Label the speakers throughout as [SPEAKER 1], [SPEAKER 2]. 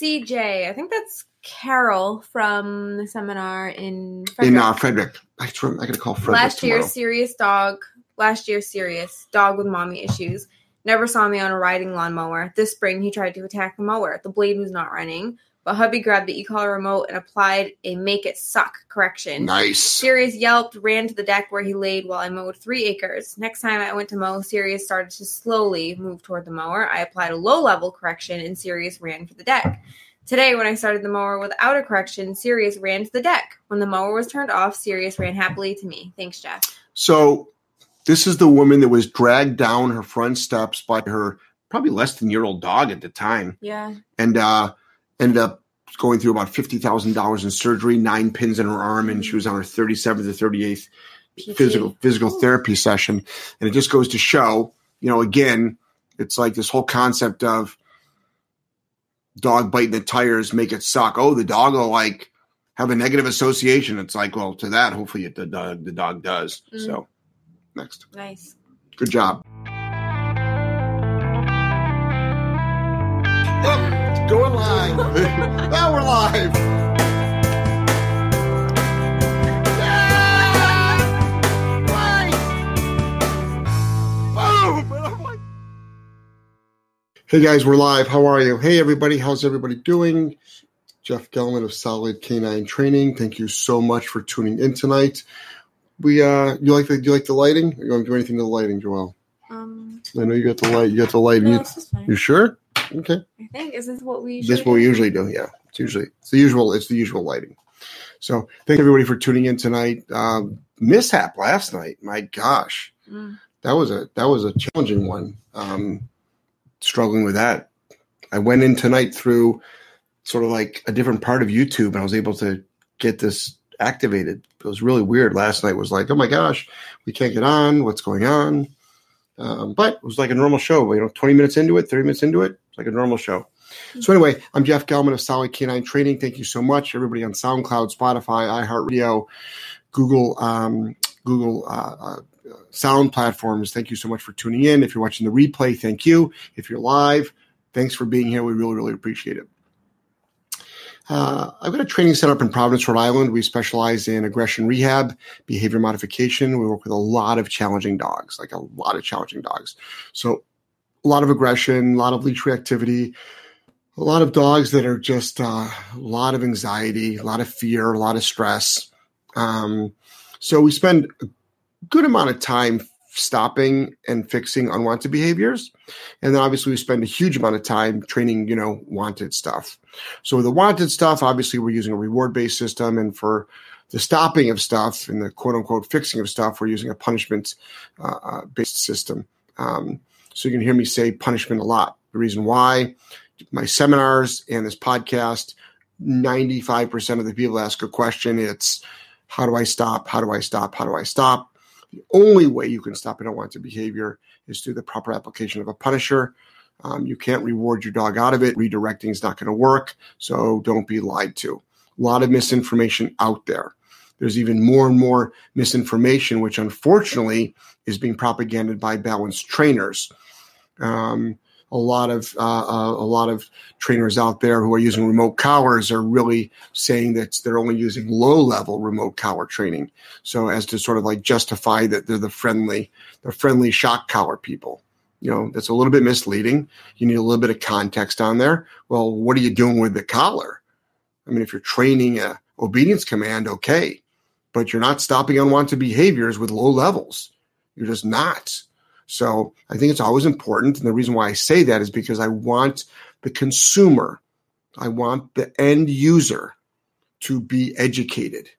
[SPEAKER 1] CJ, I think that's Carol from the seminar in
[SPEAKER 2] In
[SPEAKER 1] Frederick.
[SPEAKER 2] uh, Frederick. I, gotta call Frederick
[SPEAKER 1] last year,
[SPEAKER 2] tomorrow.
[SPEAKER 1] Sirius dog. Last year, Sirius dog with mommy issues. Never saw me on a riding lawnmower. This spring, he tried to attack the mower. The blade was not running, but hubby grabbed the e-collar remote and applied a "make it suck" correction.
[SPEAKER 2] Nice.
[SPEAKER 1] Sirius yelped, ran to the deck where he laid while I mowed three acres. Next time I went to mow, Sirius started to slowly move toward the mower. I applied a low level correction and Sirius ran for the deck. Today, when I started the mower without a correction, Sirius ran to the deck. When the mower was turned off, Sirius ran happily to me. Thanks, Jeff.
[SPEAKER 2] So this is the woman that was dragged down her front steps by her probably less than year old dog at the time,
[SPEAKER 1] Yeah.
[SPEAKER 2] and uh, ended up going through about fifty thousand dollars in surgery, nine pins in her arm, and she was on her thirty seventh or thirty eighth physical physical therapy session. And it just goes to show, you know, again, it's like this whole concept of dog biting the tires make it suck. Oh, the dog will like have a negative association. It's like, well, to that, hopefully the dog the dog does.
[SPEAKER 1] Mm.
[SPEAKER 2] So next.
[SPEAKER 1] Nice.
[SPEAKER 2] Good job. Going live. now we're live. Yeah! Right. Boom! And I'm like- Hey guys, we're live. How are you? Hey everybody, how's everybody doing? Jeff Gellman of Solid Canine Training. Thank you so much for tuning in tonight. We uh you like the do you like the lighting? Are you going to do anything to the lighting, Joel?
[SPEAKER 1] Um,
[SPEAKER 2] I know you got the light. You got the light.
[SPEAKER 1] no,
[SPEAKER 2] You,
[SPEAKER 1] this is fine.
[SPEAKER 2] you sure? Okay.
[SPEAKER 1] I think is this what we?
[SPEAKER 2] That's what we usually do. Yeah, it's usually it's the usual. It's the usual lighting. So thank everybody for tuning in tonight. Um, mishap last night. My gosh,
[SPEAKER 1] Mm.
[SPEAKER 2] that was a that was a challenging one. Um, struggling with that. I went in tonight through sort of like a different part of YouTube, and I was able to get this activated. It was really weird. Last night was like, oh my gosh, we can't get on. What's going on? Um, but it was like a normal show. You know, twenty minutes into it, thirty minutes into it, like a normal show. So anyway, I'm Jeff Gellman of Solid Canine Training. Thank you so much, everybody on SoundCloud, Spotify, iHeartRadio, Google, um, Google uh, uh, sound platforms. Thank you so much for tuning in. If you're watching the replay, thank you. If you're live, thanks for being here. We really, really appreciate it. Uh, I've got a training center up in Providence, Rhode Island. We specialize in aggression rehab, behavior modification. We work with a lot of challenging dogs, like a lot of challenging dogs. So, a lot of aggression, a lot of leash reactivity, a lot of dogs that are just uh, a lot of anxiety, a lot of fear, a lot of stress. Um, so, we spend a good amount of time stopping and fixing unwanted behaviors. And then obviously we spend a huge amount of time training, you know, wanted stuff. So the wanted stuff, obviously we're using a reward based system. And for the stopping of stuff and the quote unquote fixing of stuff, we're using a punishment uh, uh, based system. Um, so you can hear me say punishment a lot. The reason why my seminars and this podcast, 95% of the people ask a question. It's how do I stop? How do I stop? How do I stop? The only way you can stop an unwanted behavior is through the proper application of a punisher. Um, you can't reward your dog out of it. Redirecting is not going to work. So don't be lied to. A lot of misinformation out there. There's even more and more misinformation, which unfortunately is being propagated by balanced trainers. Um, a lot of uh, uh, a lot of trainers out there who are using remote collars are really saying that they're only using low level remote collar training, so as to sort of like justify that they're the friendly, the friendly shock collar people. You know, that's a little bit misleading. You need a little bit of context on there. Well, what are you doing with the collar? I mean, if you're training a obedience command, okay, but you're not stopping unwanted behaviors with low levels. You're just not. So I think it's always important. And the reason why I say that is because I want the consumer, I want the end user to be educated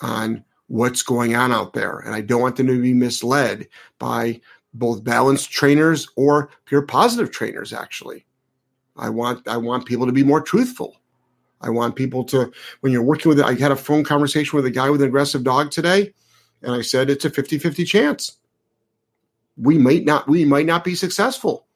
[SPEAKER 2] on what's going on out there. And I don't want them to be misled by both balanced trainers or pure positive trainers, actually. I want I want people to be more truthful. I want people to, when you're working with it, I had a phone conversation with a guy with an aggressive dog today, and I said it's a 50-50 chance we might not we might not be successful.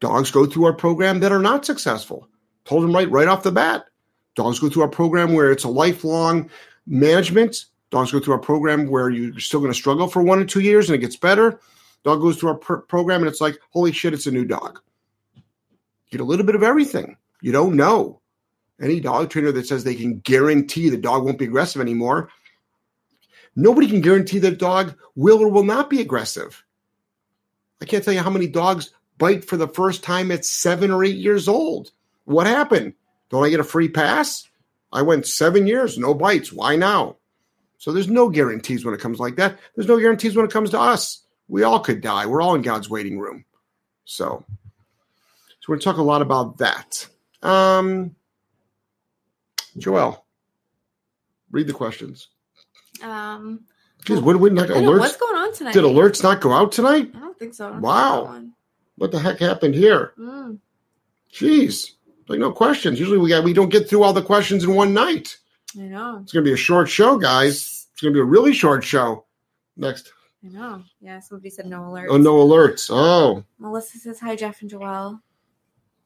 [SPEAKER 2] Dogs go through our program that are not successful. Told them right right off the bat. Dogs go through our program where it's a lifelong management. Dogs go through our program where you're still going to struggle for one or two years and it gets better. Dog goes through our pr- program and it's like, holy shit, it's a new dog. Get a little bit of everything. You don't know. Any dog trainer that says they can guarantee the dog won't be aggressive anymore, nobody can guarantee that dog will or will not be aggressive. I can't tell you how many dogs bite for the first time at seven or eight years old. What happened? Don't I get a free pass? I went seven years, no bites. Why now? So there's no guarantees when it comes like that. There's no guarantees when it comes to us. We all could die. We're all in God's waiting room. So, so we're going to talk a lot about that. Um, Joelle, read the questions.
[SPEAKER 1] Um,
[SPEAKER 2] Geez, what did we not
[SPEAKER 1] don't know, what's going on tonight?
[SPEAKER 2] Did alerts not go out tonight?
[SPEAKER 1] Don't think so. Don't
[SPEAKER 2] Wow.
[SPEAKER 1] think
[SPEAKER 2] What the heck happened here?
[SPEAKER 1] Mm.
[SPEAKER 2] Jeez, like no questions. Usually we got we don't get through all the questions in one night.
[SPEAKER 1] I know.
[SPEAKER 2] It's going to be a short show, guys. It's going to be a really short show. Next.
[SPEAKER 1] I know. Yeah, somebody said no alerts.
[SPEAKER 2] Oh, no alerts. Oh,
[SPEAKER 1] Melissa says hi, Jeff and Joelle.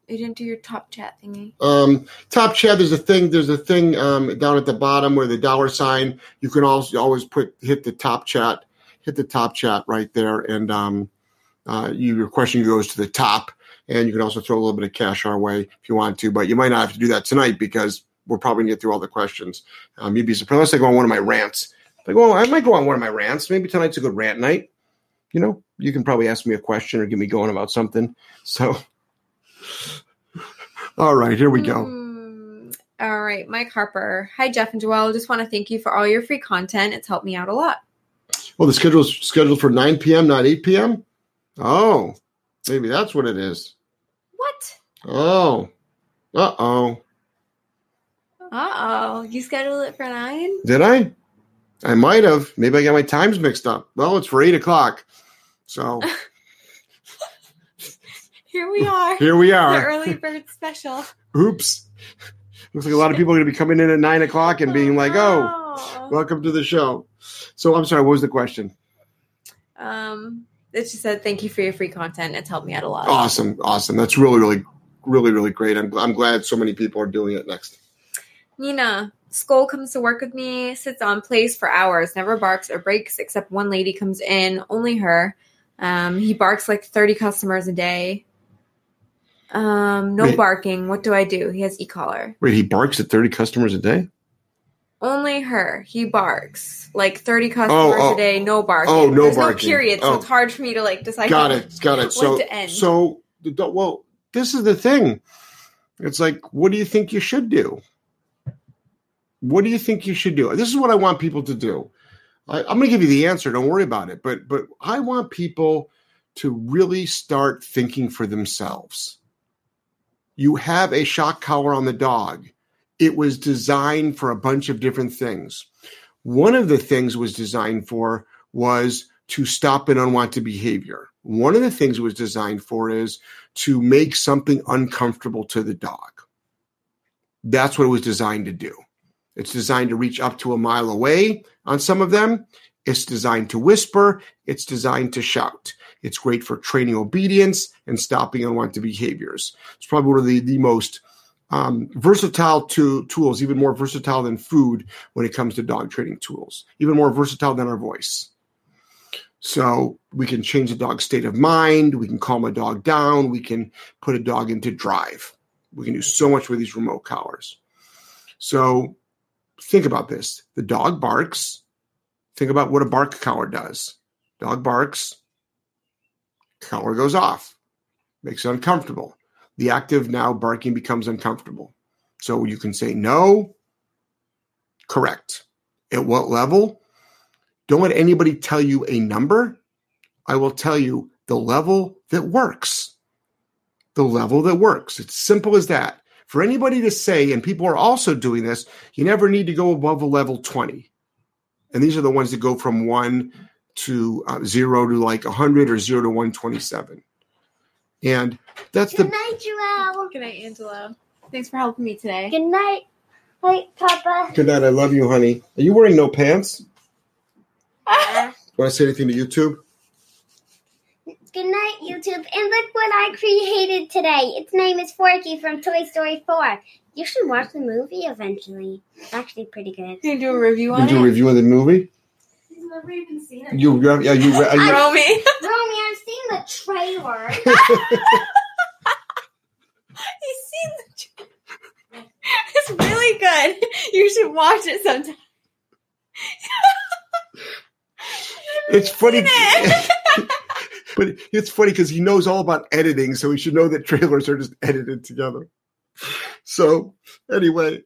[SPEAKER 1] You didn't do your top chat thingy.
[SPEAKER 2] um, top chat. There's a thing. There's a thing um, down at the bottom where the dollar sign. You can also always put hit the top chat. Hit the top chat right there, and um, uh, you, your question goes to the top. And you can also throw a little bit of cash our way if you want to, but you might not have to do that tonight because we're probably gonna get through all the questions. Um, you'd be surprised unless I go on one of my rants. Like, well, I might go on one of my rants. Maybe tonight's a good rant night. You know, you can probably ask me a question or get me going about something. So, all right, here we go.
[SPEAKER 1] Mm, all right, Mike Harper. Hi, Jeff and Joelle. Just want to thank you for all your free content. It's helped me out a lot.
[SPEAKER 2] Well, the schedule's scheduled for 9 p.m., not 8 p.m. Oh, maybe that's what it is.
[SPEAKER 1] What?
[SPEAKER 2] Oh, uh oh.
[SPEAKER 1] Uh oh. You scheduled it for nine?
[SPEAKER 2] Did I? I might have. Maybe I got my times mixed up. Well, it's for 8 o'clock. So
[SPEAKER 1] Here we are.
[SPEAKER 2] here we
[SPEAKER 1] the
[SPEAKER 2] are.
[SPEAKER 1] early bird special.
[SPEAKER 2] Oops. Looks like a lot of people are going to be coming in at 9 o'clock and being like, oh,
[SPEAKER 1] no.
[SPEAKER 2] welcome to the show. So I'm sorry, what was the question?
[SPEAKER 1] Um, it she said thank you for your free content. It's helped me out a lot.
[SPEAKER 2] Awesome. Awesome. That's really, really, really, really great. I'm, I'm glad so many people are doing it next.
[SPEAKER 1] Nina, Skull comes to work with me, sits on place for hours, never barks or breaks except one lady comes in, only her. Um, he barks like 30 customers a day. Um, no
[SPEAKER 2] Wait.
[SPEAKER 1] barking. What do I do? He has e-collar.
[SPEAKER 2] Wait, he barks at 30 customers a day?
[SPEAKER 1] Only her. He barks like 30 customers
[SPEAKER 2] oh.
[SPEAKER 1] a day, no barking.
[SPEAKER 2] Oh, no
[SPEAKER 1] There's
[SPEAKER 2] barking.
[SPEAKER 1] no period, so
[SPEAKER 2] Oh.
[SPEAKER 1] it's hard for me to like decide.
[SPEAKER 2] got it. Got it. So,
[SPEAKER 1] to end.
[SPEAKER 2] so, well, this is the thing. It's like, what do you think you should do? What do you think you should do? This is what I want people to do. I, I'm going to give you the answer. Don't worry about it. But, but I want people to really start thinking for themselves. You have a shock collar on the dog. It was designed for a bunch of different things. One of the things it was designed for was to stop an unwanted behavior. One of the things it was designed for is to make something uncomfortable to the dog. That's what it was designed to do. It's designed to reach up to a mile away on some of them. It's designed to whisper. It's designed to shout. It's great for training obedience and stopping unwanted behaviors. It's probably one of the, the most um, versatile to, tools, even more versatile than food when it comes to dog training tools, even more versatile than our voice. So we can change the dog's state of mind. We can calm a dog down. We can put a dog into drive. We can do so much with these remote collars. So think about this. The dog barks. Think about what a bark collar does. Dog barks. Collar goes off. Makes it uncomfortable. The active now barking becomes uncomfortable. So you can say no. Correct. At what level? Don't let anybody tell you a number. I will tell you the level that works. The level that works. It's simple as that. For anybody to say, and people are also doing this, you never need to go above a level 20. And these are the ones that go from one to uh, zero to like 100 or zero to 127. And that's
[SPEAKER 3] Good
[SPEAKER 2] the
[SPEAKER 3] night, Joelle.
[SPEAKER 1] Good night, Angelo. Thanks for helping me today.
[SPEAKER 3] Good night. Hey, Papa.
[SPEAKER 2] good night. I love you, honey. Are you wearing no pants?
[SPEAKER 3] Uh,
[SPEAKER 2] Want to say anything to YouTube?
[SPEAKER 3] Good night, YouTube. And look what I created today. Its name is Forky from Toy Story 4. You should watch the movie eventually. It's actually pretty good.
[SPEAKER 1] Can you do a review
[SPEAKER 2] You
[SPEAKER 1] on
[SPEAKER 2] do a
[SPEAKER 1] it?
[SPEAKER 2] review of the movie?
[SPEAKER 3] You've never even seen it.
[SPEAKER 2] You, you, yeah, you, are uh, you,
[SPEAKER 1] Romy.
[SPEAKER 3] Romy, I've seen the trailer.
[SPEAKER 1] He's seen the trailer. It's really good. You should watch it sometime.
[SPEAKER 2] It's funny,
[SPEAKER 1] Seen it.
[SPEAKER 2] but it's funny because he knows all about editing, so he should know that trailers are just edited together. So anyway,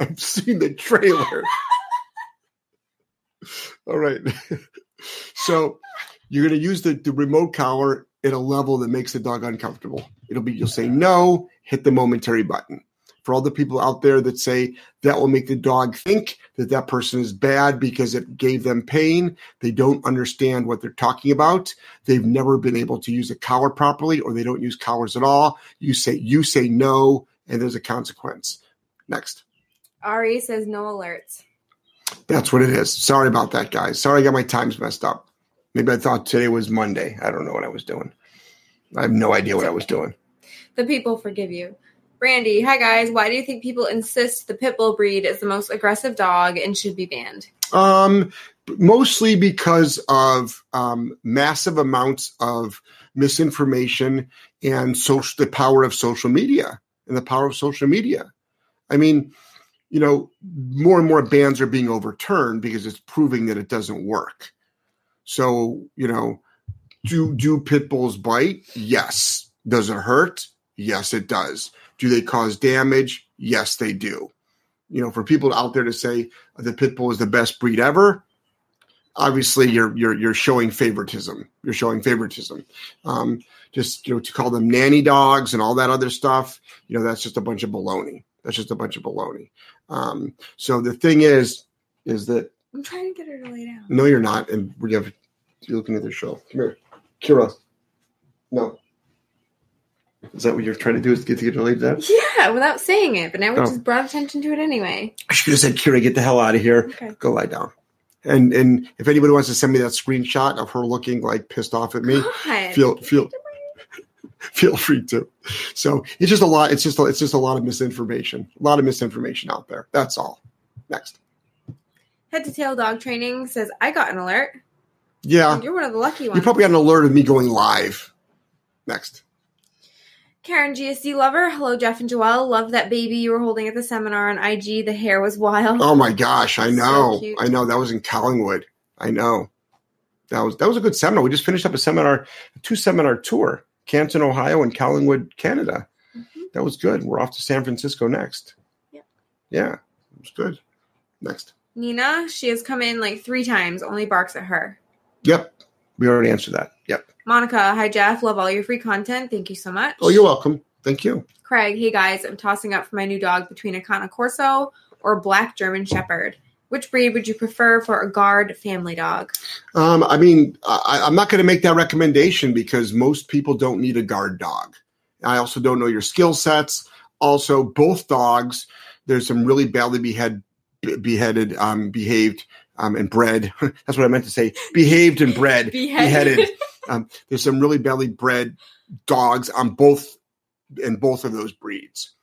[SPEAKER 2] I've seen the trailer. All right. So you're going to use the, the remote collar at a level that makes the dog uncomfortable. It'll be you'll say no, hit the momentary button. For all the people out there that say that will make the dog think that that person is bad because it gave them pain, they don't understand what they're talking about. They've never been able to use a collar properly, or they don't use collars at all. You say you say no, and there's a consequence. Next.
[SPEAKER 1] Ari says no alerts.
[SPEAKER 2] That's what it is. Sorry about that, guys. Sorry I got my times messed up. Maybe I thought today was Monday. I don't know what I was doing. I have no idea what I was doing.
[SPEAKER 1] The people forgive you. Brandy, hi guys. Why do you think people insist the pit bull breed is the most aggressive dog and should be banned?
[SPEAKER 2] Um, mostly because of um, massive amounts of misinformation and social, the power of social media and the power of social media. I mean, you know, more and more bans are being overturned because it's proving that it doesn't work. So, you know, do do pit bulls bite? Yes. Does it hurt? Yes, it does. Do they cause damage? Yes, they do. You know, for people out there to say the pit bull is the best breed ever, obviously you're you're you're showing favoritism. You're showing favoritism. Um, just you know, to call them nanny dogs and all that other stuff, you know, that's just a bunch of baloney. That's just a bunch of baloney. Um, so the thing is, is that
[SPEAKER 1] I'm trying to get her to lay down.
[SPEAKER 2] no, you're not, and we have you're looking at the show. Come here, Kira. No. Is that what you're trying to do? Is get to get your lady down?
[SPEAKER 1] Yeah, without saying it, but now we
[SPEAKER 2] Oh.
[SPEAKER 1] just brought attention to it anyway.
[SPEAKER 2] I should have said, Kira, get the hell out of here.
[SPEAKER 1] Okay.
[SPEAKER 2] Go lie down. And and if anybody wants to send me that screenshot of her looking like pissed off at me,
[SPEAKER 1] God.
[SPEAKER 2] feel feel feel free to. So it's just a lot. It's just a, it's just a lot of misinformation. A lot of misinformation out there. That's all. Next.
[SPEAKER 1] Head to tail dog training says I got an alert.
[SPEAKER 2] Yeah,
[SPEAKER 1] You're one of the lucky ones.
[SPEAKER 2] you probably got an alert of me going live. Next.
[SPEAKER 1] Karen GSD lover. Hello, Jeff and Joelle. Love that baby you were holding at the seminar on IG. The hair was wild.
[SPEAKER 2] Oh my gosh, I know.
[SPEAKER 1] cute.
[SPEAKER 2] I know. That was in Collingwood. I know. That was that was a good seminar. We just finished up a seminar, a two seminar tour, Canton, Ohio, and Collingwood, Canada.
[SPEAKER 1] Mhm.
[SPEAKER 2] That was good. We're off to San Francisco next.
[SPEAKER 1] Yeah.
[SPEAKER 2] Yeah, it was good. Next.
[SPEAKER 1] Nina, she has come in like three times, only barks at her.
[SPEAKER 2] Yep. We already answered that. Yep.
[SPEAKER 1] Monica, hi Jeff. Love all your free content. Thank you so much.
[SPEAKER 2] Oh, you're welcome. Thank you.
[SPEAKER 1] Craig, hey guys, I'm tossing up for my new dog between a Cane Corso or black German Shepherd. Which breed would you prefer for a guard family dog?
[SPEAKER 2] Um, I mean, I, I'm not going to make that recommendation because most people don't need a guard dog. I also don't know your skill sets. Also, both dogs, there's some really badly behead, beheaded, um, behaved, um, and bred. That's what I meant to say. Behaved and bred, beheaded. Um, there's some really badly bred dogs on both, in both of those breeds,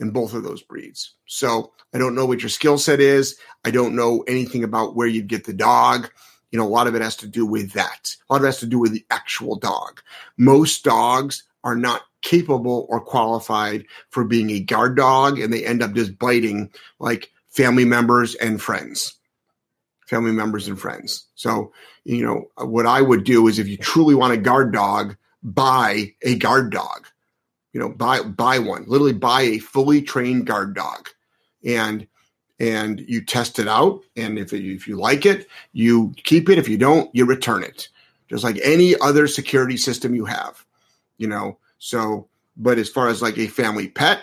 [SPEAKER 2] in both of those breeds. So I don't know what your skill set is. I don't know anything about where you'd get the dog. You know, a lot of it has to do with that. A lot of it has to do with the actual dog. Most dogs are not capable or qualified for being a guard dog, and they end up just biting like family members and friends. Family members and friends. So, you know, what I would do is if you truly want a guard dog, buy a guard dog. You know, buy buy one. Literally buy a fully trained guard dog. And and you test it out. And if, if you like it, you keep it. If you don't, you return it, just like any other security system you have. You know, so but as far as like a family pet,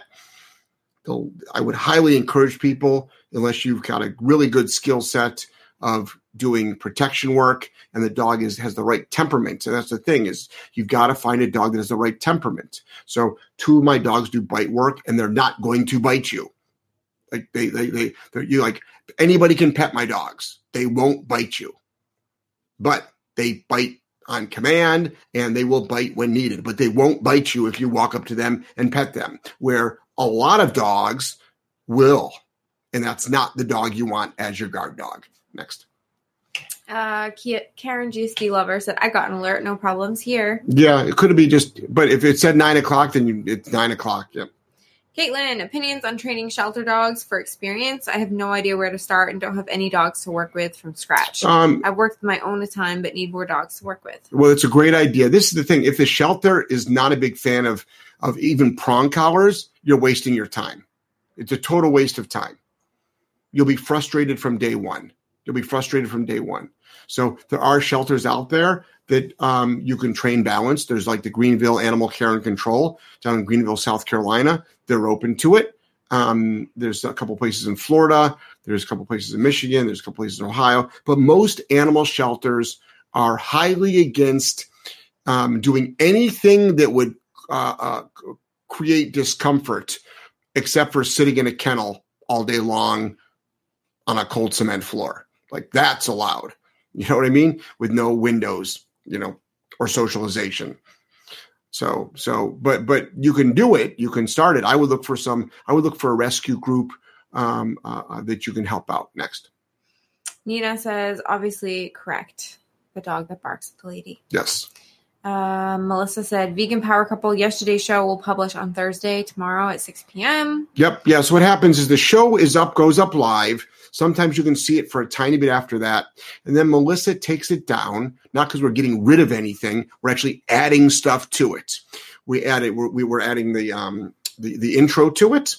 [SPEAKER 2] I would highly encourage people, unless you've got a really good skill set of doing protection work and the dog is has the right temperament. And that's the thing is you've got to find a dog that has the right temperament. So two of my dogs do bite work and they're not going to bite you. Like they they they you like anybody can pet my dogs. They won't bite you. But they bite on command and they will bite when needed, but they won't bite you if you walk up to them and pet them. Where a lot of dogs will. And that's not the dog you want as your guard dog. Next.
[SPEAKER 1] Uh, Karen GSD lover said I got an alert. No problems here.
[SPEAKER 2] Yeah, it could be just, but if it said nine o'clock, then you, it's nine o'clock. Yep.
[SPEAKER 1] Caitlin, opinions on training shelter dogs for experience. I have no idea where to start and don't have any dogs to work with from scratch.
[SPEAKER 2] Um,
[SPEAKER 1] I've worked my own a time, but need more dogs to work with.
[SPEAKER 2] Well, it's a great idea. This is the thing. If the shelter is not a big fan of of even prong collars, you're wasting your time. It's a total waste of time. You'll be frustrated from day one. You'll be frustrated from day one. So there are shelters out there that um, you can train balance. There's like the Greenville Animal Care and Control down in Greenville, South Carolina. They're open to it. Um, there's a couple places in Florida. There's a couple places in Michigan. There's a couple places in Ohio. But most animal shelters are highly against um, doing anything that would uh, uh, create discomfort, except for sitting in a kennel all day long on a cold cement floor. Like that's allowed. You know what I mean? With no windows, you know, or socialization. So, so, but, but you can do it. You can start it. I would look for some, I would look for a rescue group um, uh, uh that you can help out next.
[SPEAKER 1] Nina says, obviously correct. The dog that barks at the lady.
[SPEAKER 2] Yes.
[SPEAKER 1] Uh, Melissa said, vegan power couple. Yesterday's show will publish on Thursday, tomorrow at 6 p.m.
[SPEAKER 2] Yep. Yeah. So what happens is the show is up, goes up live. Sometimes you can see it for a tiny bit after that. And then Melissa takes it down, not because we're getting rid of anything. We're actually adding stuff to it. We added, we're, we were adding the, um, the, the intro to it.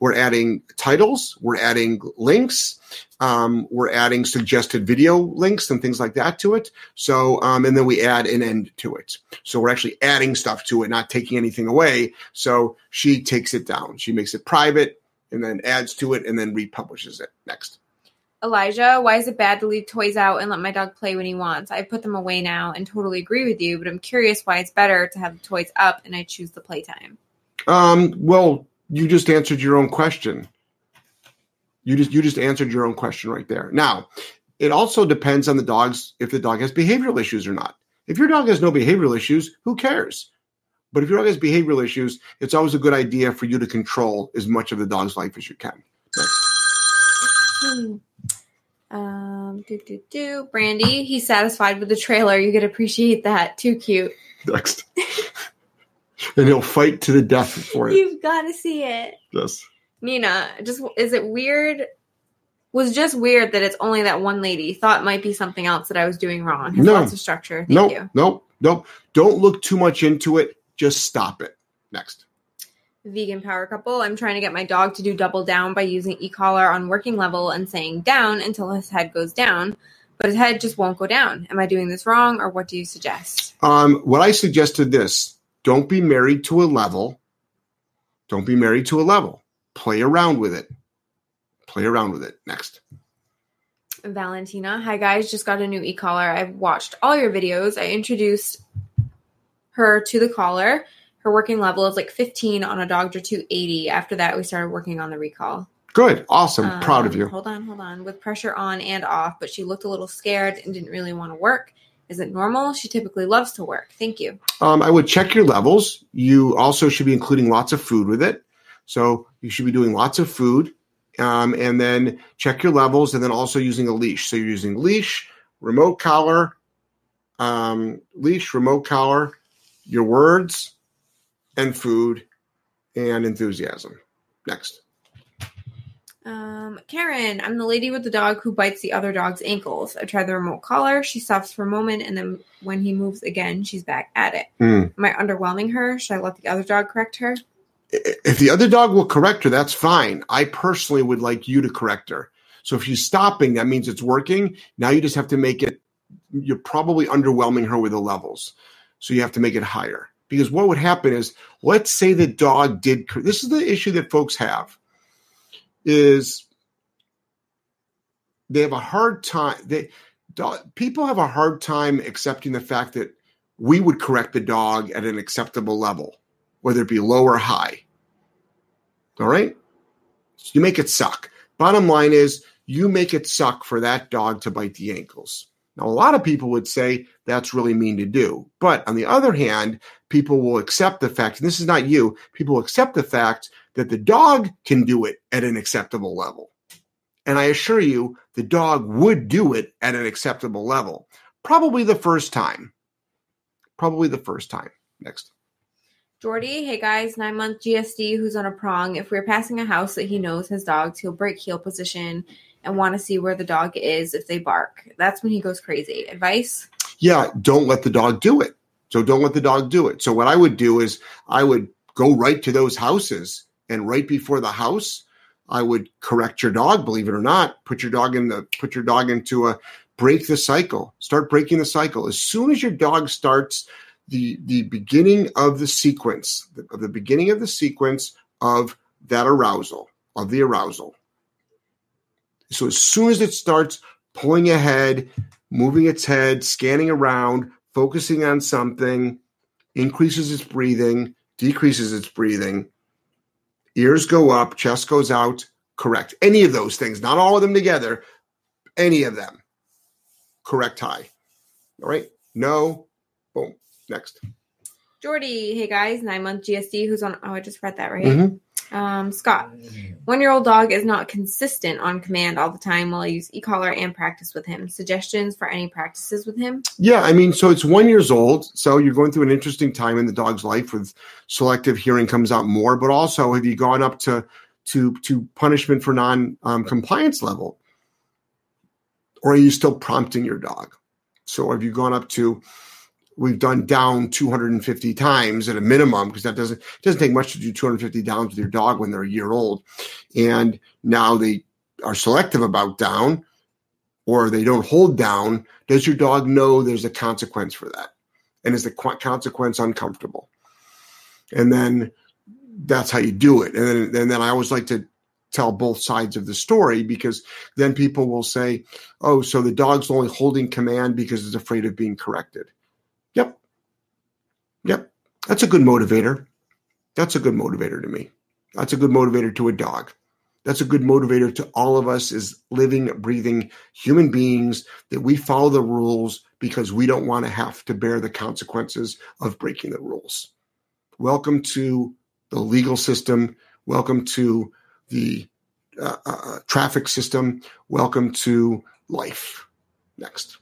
[SPEAKER 2] We're adding titles. We're adding links. Um, we're adding suggested video links and things like that to it. So, um, and then we add an end to it. So we're actually adding stuff to it, not taking anything away. So she takes it down. She makes it private and then adds to it and then republishes it next.
[SPEAKER 1] Elijah, why is it bad to leave toys out and let my dog play when he wants? I put them away now and totally agree with you, but I'm curious why it's better to have the toys up and I choose the playtime.
[SPEAKER 2] Um, well, you just answered your own question. You just you just answered your own question right there. Now, it also depends on the dog's if the dog has behavioral issues or not. If your dog has no behavioral issues, who cares? But if your dog has behavioral issues, it's always a good idea for you to control as much of the dog's life as you can.
[SPEAKER 1] Hmm. Um, do do do. Brandy, he's satisfied with the trailer. You could appreciate that. Too cute.
[SPEAKER 2] Next. and he'll fight to the death for it.
[SPEAKER 1] You've got to see it.
[SPEAKER 2] Yes.
[SPEAKER 1] Nina, just is it weird? Was just weird that it's only that one lady. Thought it might be something else that I was doing wrong. Has
[SPEAKER 2] No.
[SPEAKER 1] lots of structure. Thank
[SPEAKER 2] Nope.
[SPEAKER 1] you.
[SPEAKER 2] Nope. Nope. Don't look too much into it. Just stop it. Next.
[SPEAKER 1] Vegan power couple. I'm trying to get my dog to do double down by using e-collar on working level and saying down until his head goes down, but his head just won't go down. Am I doing this wrong, or what do you suggest?
[SPEAKER 2] Um, what I suggested this: don't be married to a level. Don't be married to a level. Play around with it. Play around with it. Next.
[SPEAKER 1] Valentina. Hi guys, just got a new e-collar. I've watched all your videos. I introduced her to the collar. Her working level is like 15 on a Dogtra 280. After that, we started working on the recall.
[SPEAKER 2] Good. Awesome.
[SPEAKER 1] Um,
[SPEAKER 2] Proud of you.
[SPEAKER 1] Hold on, hold on. With pressure on and off, but she looked a little scared and didn't really want to work. Is it normal? She typically loves to work. Thank you.
[SPEAKER 2] Um, I would check your levels. You also should be including lots of food with it. So you should be doing lots of food. Um, and then check your levels and then also using a leash. So you're using leash, remote collar, um, leash, remote collar, your words, and food and enthusiasm. Next.
[SPEAKER 1] Um, Karen, I'm the lady with the dog who bites the other dog's ankles. I try the remote collar. She stops for a moment, and then when he moves again, she's back at it.
[SPEAKER 2] Hmm.
[SPEAKER 1] Am I underwhelming her? Should I let the other dog correct her?
[SPEAKER 2] if the other dog will correct her, that's fine. I personally would like you to correct her. So if she's stopping, that means it's working. Now you just have to make it, you're probably underwhelming her with the levels. So you have to make it higher. Because what would happen is, let's say the dog did, this is the issue that folks have, is they have a hard time, they, dog, people have a hard time accepting the fact that we would correct the dog at an acceptable level, whether it be low or high. All right? So you make it suck. Bottom line is, you make it suck for that dog to bite the ankles. Now, a lot of people would say that's really mean to do. But on the other hand, people will accept the fact, and this is not you, people accept the fact that the dog can do it at an acceptable level. And I assure you, the dog would do it at an acceptable level. Probably the first time. Probably the first time. Next.
[SPEAKER 1] Jordy, hey guys, nine month GSD who's on a prong. If we're passing a house that he knows has dogs, he'll break heel position and want to see where the dog is if they bark. That's when he goes crazy. Advice?
[SPEAKER 2] Yeah, don't let the dog do it. So don't let the dog do it. So what I would do is I would go right to those houses and right before the house, I would correct your dog, believe it or not, put your dog in the put your dog into a break the cycle. Start breaking the cycle. As soon as your dog starts the the beginning of the sequence, of the beginning of the sequence of that arousal, of the arousal. So as soon as it starts pulling ahead, moving its head, scanning around, focusing on something, increases its breathing, decreases its breathing, ears go up, chest goes out, correct. Any of those things, not all of them together, any of them. Correct high. All right. No. Boom. Next.
[SPEAKER 1] Jordy, hey guys, nine month GSD who's on. Oh, I just read that right.
[SPEAKER 2] Mhm.
[SPEAKER 1] Um, Scott, one year old dog is not consistent on command all the time while I use e collar and practice with him. Suggestions for any practices with him?
[SPEAKER 2] Yeah, I mean, so it's one years old, so you're going through an interesting time in the dog's life with selective hearing comes out more, but also have you gone up to to to punishment for non um, compliance level, or are you still prompting your dog? So have you gone up to? We've done down 250 times at a minimum because that doesn't doesn't take much to do 250 downs with your dog when they're a year old, and now they are selective about down or they don't hold down, does your dog know there's a consequence for that? And is the qu- consequence uncomfortable? And then that's how you do it. And then, and then I always like to tell both sides of the story because then people will say, oh, so the dog's only holding command because it's afraid of being corrected. Yep. Yep. That's a good motivator. That's a good motivator to me. That's a good motivator to a dog that's a good motivator to all of us as living, breathing human beings that we follow the rules because we don't want to have to bear the consequences of breaking the rules. Welcome to the legal system. Welcome to the uh, uh, traffic system. Welcome to life. Next.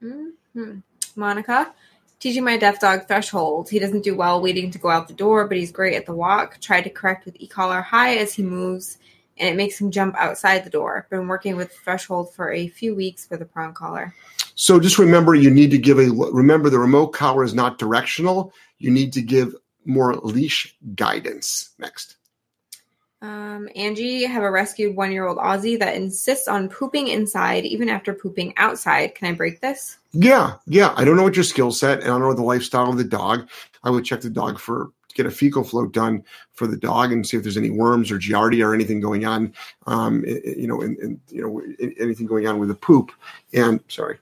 [SPEAKER 1] hmm Monica, teaching my deaf dog threshold. He doesn't do well waiting to go out the door, but he's great at the walk. Tried to correct with e collar high as he moves and it makes him jump outside the door. Been working with threshold for a few weeks for the prong collar.
[SPEAKER 2] So just remember, you need to give a remember the remote collar is not directional. You need to give more leash guidance. Next.
[SPEAKER 1] Um, Angie, have a rescued one year old Aussie that insists on pooping inside even after pooping outside. Can I break this?
[SPEAKER 2] Yeah, yeah. I don't know what your skill set and I don't know the lifestyle of the dog. I would check the dog for get a fecal float done for the dog and see if there's any worms or giardia or anything going on. Um, you know, and, and you know anything going on with the poop. And sorry,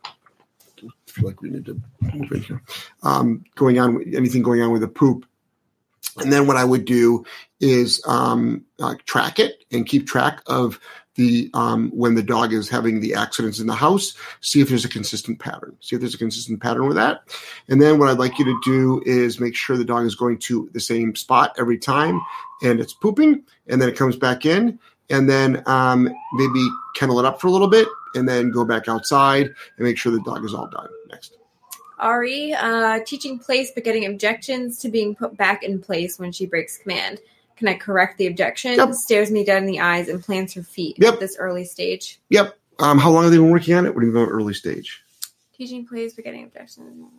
[SPEAKER 2] I feel like we need to move in here. Um, going on, anything going on with the poop. And then what I would do is um, uh, track it and keep track of the um, when the dog is having the accidents in the house. See if there's a consistent pattern. See if there's a consistent pattern with that. And then what I'd like you to do is make sure the dog is going to the same spot every time, and it's pooping, and then it comes back in, and then um, maybe kennel it up for a little bit, and then go back outside and make sure the dog is all done. Next.
[SPEAKER 1] Ari, uh, teaching place but getting objections to being put back in place when she breaks command. Can I correct the objection?
[SPEAKER 2] Yep.
[SPEAKER 1] Stares me dead in the eyes and plants her feet
[SPEAKER 2] Yep.
[SPEAKER 1] at this early stage.
[SPEAKER 2] Yep. Um, how long have they been working on it? What do you mean early stage?
[SPEAKER 1] Teaching place but getting objections.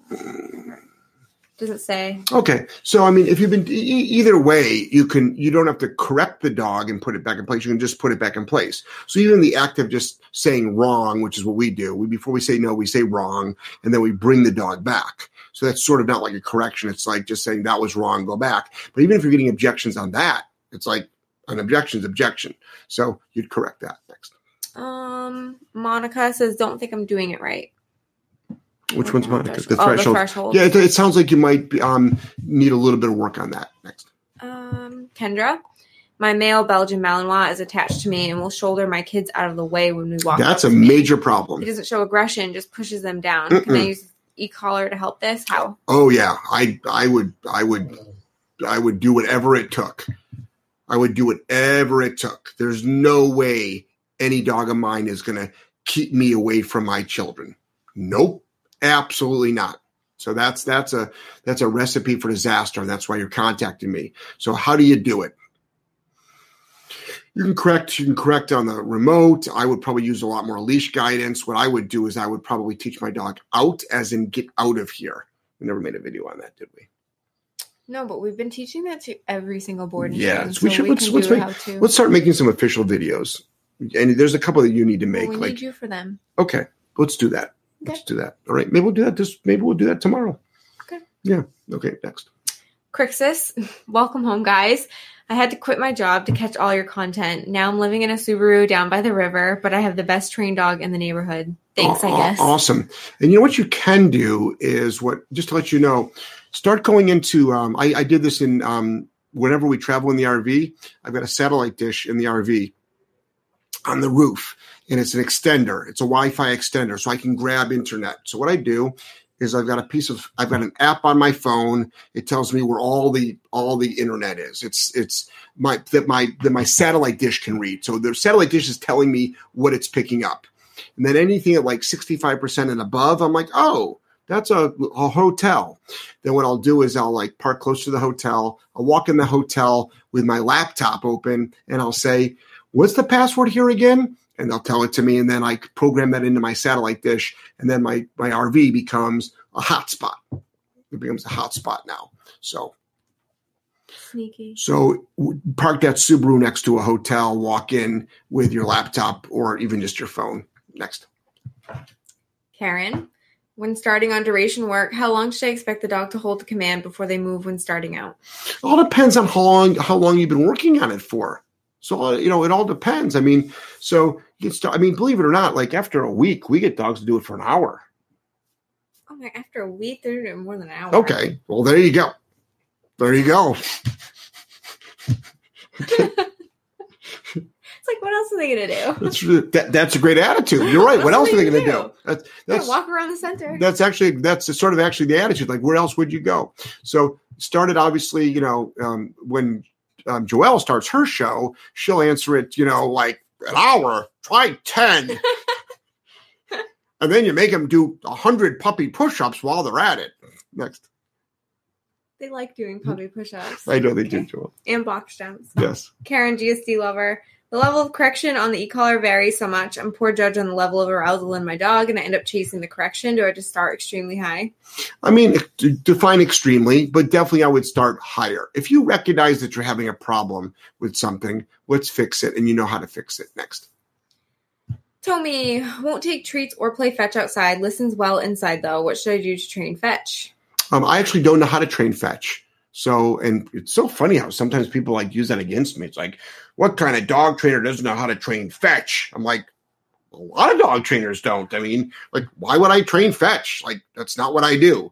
[SPEAKER 1] Doesn't say.
[SPEAKER 2] Okay, so I mean, if you've been e- either way, you can you don't have to correct the dog and put it back in place. You can just put it back in place. So even the act of just saying wrong, which is what we do, we before we say no, we say wrong, and then we bring the dog back. So that's sort of not like a correction. It's like just saying that was wrong, go back. But even if you're getting objections on that, it's like an objection's objection. So you'd correct that next.
[SPEAKER 1] Um, Monica says, "Don't think I'm doing it right."
[SPEAKER 2] Which one's Monica?
[SPEAKER 1] Threshold.
[SPEAKER 2] The
[SPEAKER 1] Oh, the
[SPEAKER 2] threshold.
[SPEAKER 1] threshold.
[SPEAKER 2] Yeah, it, it sounds like you might be, um, need a little bit of work on that next.
[SPEAKER 1] Um, Kendra, my male Belgian Malinois is attached to me and will shoulder my kids out of the way when we walk.
[SPEAKER 2] That's a
[SPEAKER 1] to me.
[SPEAKER 2] major
[SPEAKER 1] He
[SPEAKER 2] problem.
[SPEAKER 1] doesn't show aggression; just pushes them down. Can I
[SPEAKER 2] Mm-mm.
[SPEAKER 1] use e-collar to help this? How?
[SPEAKER 2] Oh yeah, I I would I would I would do whatever it took. I would do whatever it took. There's no way any dog of mine is going to keep me away from my children. Nope, absolutely not. So that's that's a that's a recipe for disaster, and that's why you're contacting me. So how do you do it? You can correct. You can correct on the remote. I would probably use a lot more leash guidance. What I would do is I would probably teach my dog out, as in get out of here. We never made a video on that, did we?
[SPEAKER 1] No, but we've been teaching that to every single board.
[SPEAKER 2] Yeah, so we should- let's- let's make-
[SPEAKER 1] to.
[SPEAKER 2] Let's start making some official videos. And there's a couple that you need to
[SPEAKER 1] Well,
[SPEAKER 2] make.
[SPEAKER 1] we
[SPEAKER 2] like
[SPEAKER 1] need you for them.
[SPEAKER 2] Okay, let's do that. Let's do that. All right, maybe we'll do that. This maybe we'll do that tomorrow.
[SPEAKER 1] Okay.
[SPEAKER 2] Yeah. Okay. Next.
[SPEAKER 1] Crixus, welcome home, guys. I had to quit my job to catch all your content. Now I'm living in a Subaru down by the river, but I have the best trained dog in the neighborhood. Thanks, I guess.
[SPEAKER 2] Awesome. And you know what you can do is what just to let you know, start going into. Um, I, I did this in um, whenever we travel in the RV. I've got a satellite dish in the RV on the roof, and it's an extender. It's a Wi-Fi extender, so I can grab internet. So what I do is I've got a piece of I've got an app on my phone. It tells me where all the all the internet is. It's it's my that my that my satellite dish can read. So the satellite dish is telling me what it's picking up. And then anything at like 65% and above, I'm like, oh, that's a, a hotel. Then what I'll do is I'll like park close to the hotel. I'll walk in the hotel with my laptop open and I'll say, what's the password here again? And they'll tell it to me. And then I program that into my satellite dish. And then my, my RV becomes a hotspot. It becomes a hotspot now. So
[SPEAKER 1] Sneaky.
[SPEAKER 2] so park that Subaru next to a hotel, walk in with your laptop or even just your phone. Next.
[SPEAKER 1] Karen, when starting on duration work, how long should I expect the dog to hold the command before they move when starting out?
[SPEAKER 2] It all depends on how long how long you've been working on it for. So uh, you know, it all depends. I mean, so you can start. I mean, believe it or not, like after a week, we get dogs to do it for an hour.
[SPEAKER 1] Oh my! After a week, they're doing more than an hour.
[SPEAKER 2] Okay, well there you go. There you go.
[SPEAKER 1] It's like, what else are they gonna do?
[SPEAKER 2] That's that, that's a great attitude. You're right. What else are they going to do? That's
[SPEAKER 1] They're
[SPEAKER 2] that's
[SPEAKER 1] walk around the center.
[SPEAKER 2] that's actually that's sort of actually the attitude. Like, where else would you go? So started obviously, you know, um, when um, Joelle starts her show, she'll answer it, you know, like an hour. Try ten, and then you make them do a hundred puppy push-ups while they're at it. Next,
[SPEAKER 1] They like doing puppy push-ups
[SPEAKER 2] I know they do, Joelle.
[SPEAKER 1] and box jumps.
[SPEAKER 2] Yes.
[SPEAKER 1] Karen, GSD lover. The level of correction on the e-collar varies so much. I'm poor judge on the level of arousal in my dog, and I end up chasing the correction. Do I just start extremely high?
[SPEAKER 2] I mean, define extremely, but definitely I would start higher. If you recognize that you're having a problem with something, let's fix it, and you know how to fix it. Next.
[SPEAKER 1] Tommy won't take treats or play fetch outside. Listens well inside though. What should I do to train fetch?
[SPEAKER 2] Um, I actually don't know how to train fetch. So, and it's so funny how sometimes people like use that against me. It's like, what kind of dog trainer doesn't know how to train fetch? I'm like, a lot of dog trainers don't. I mean, like, why would I train fetch? Like, that's not what I do.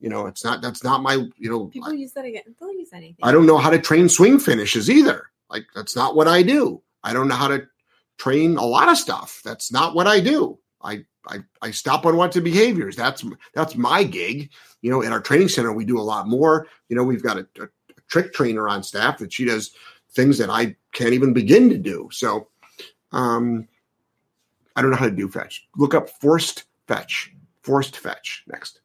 [SPEAKER 2] You know, it's not, that's not my, you know,
[SPEAKER 1] People use that again. They'll use anything.
[SPEAKER 2] I don't know how to train swing finishes either. Like, that's not what I do. I don't know how to train a lot of stuff. That's not what I do. I, I, I stop unwanted behaviors. That's that's my gig. You know, in our training center, we do a lot more. You know, we've got a, a, a trick trainer on staff that she does things that I can't even begin to do. So, um, I don't know how to do fetch. Look up forced fetch. Forced fetch. Next.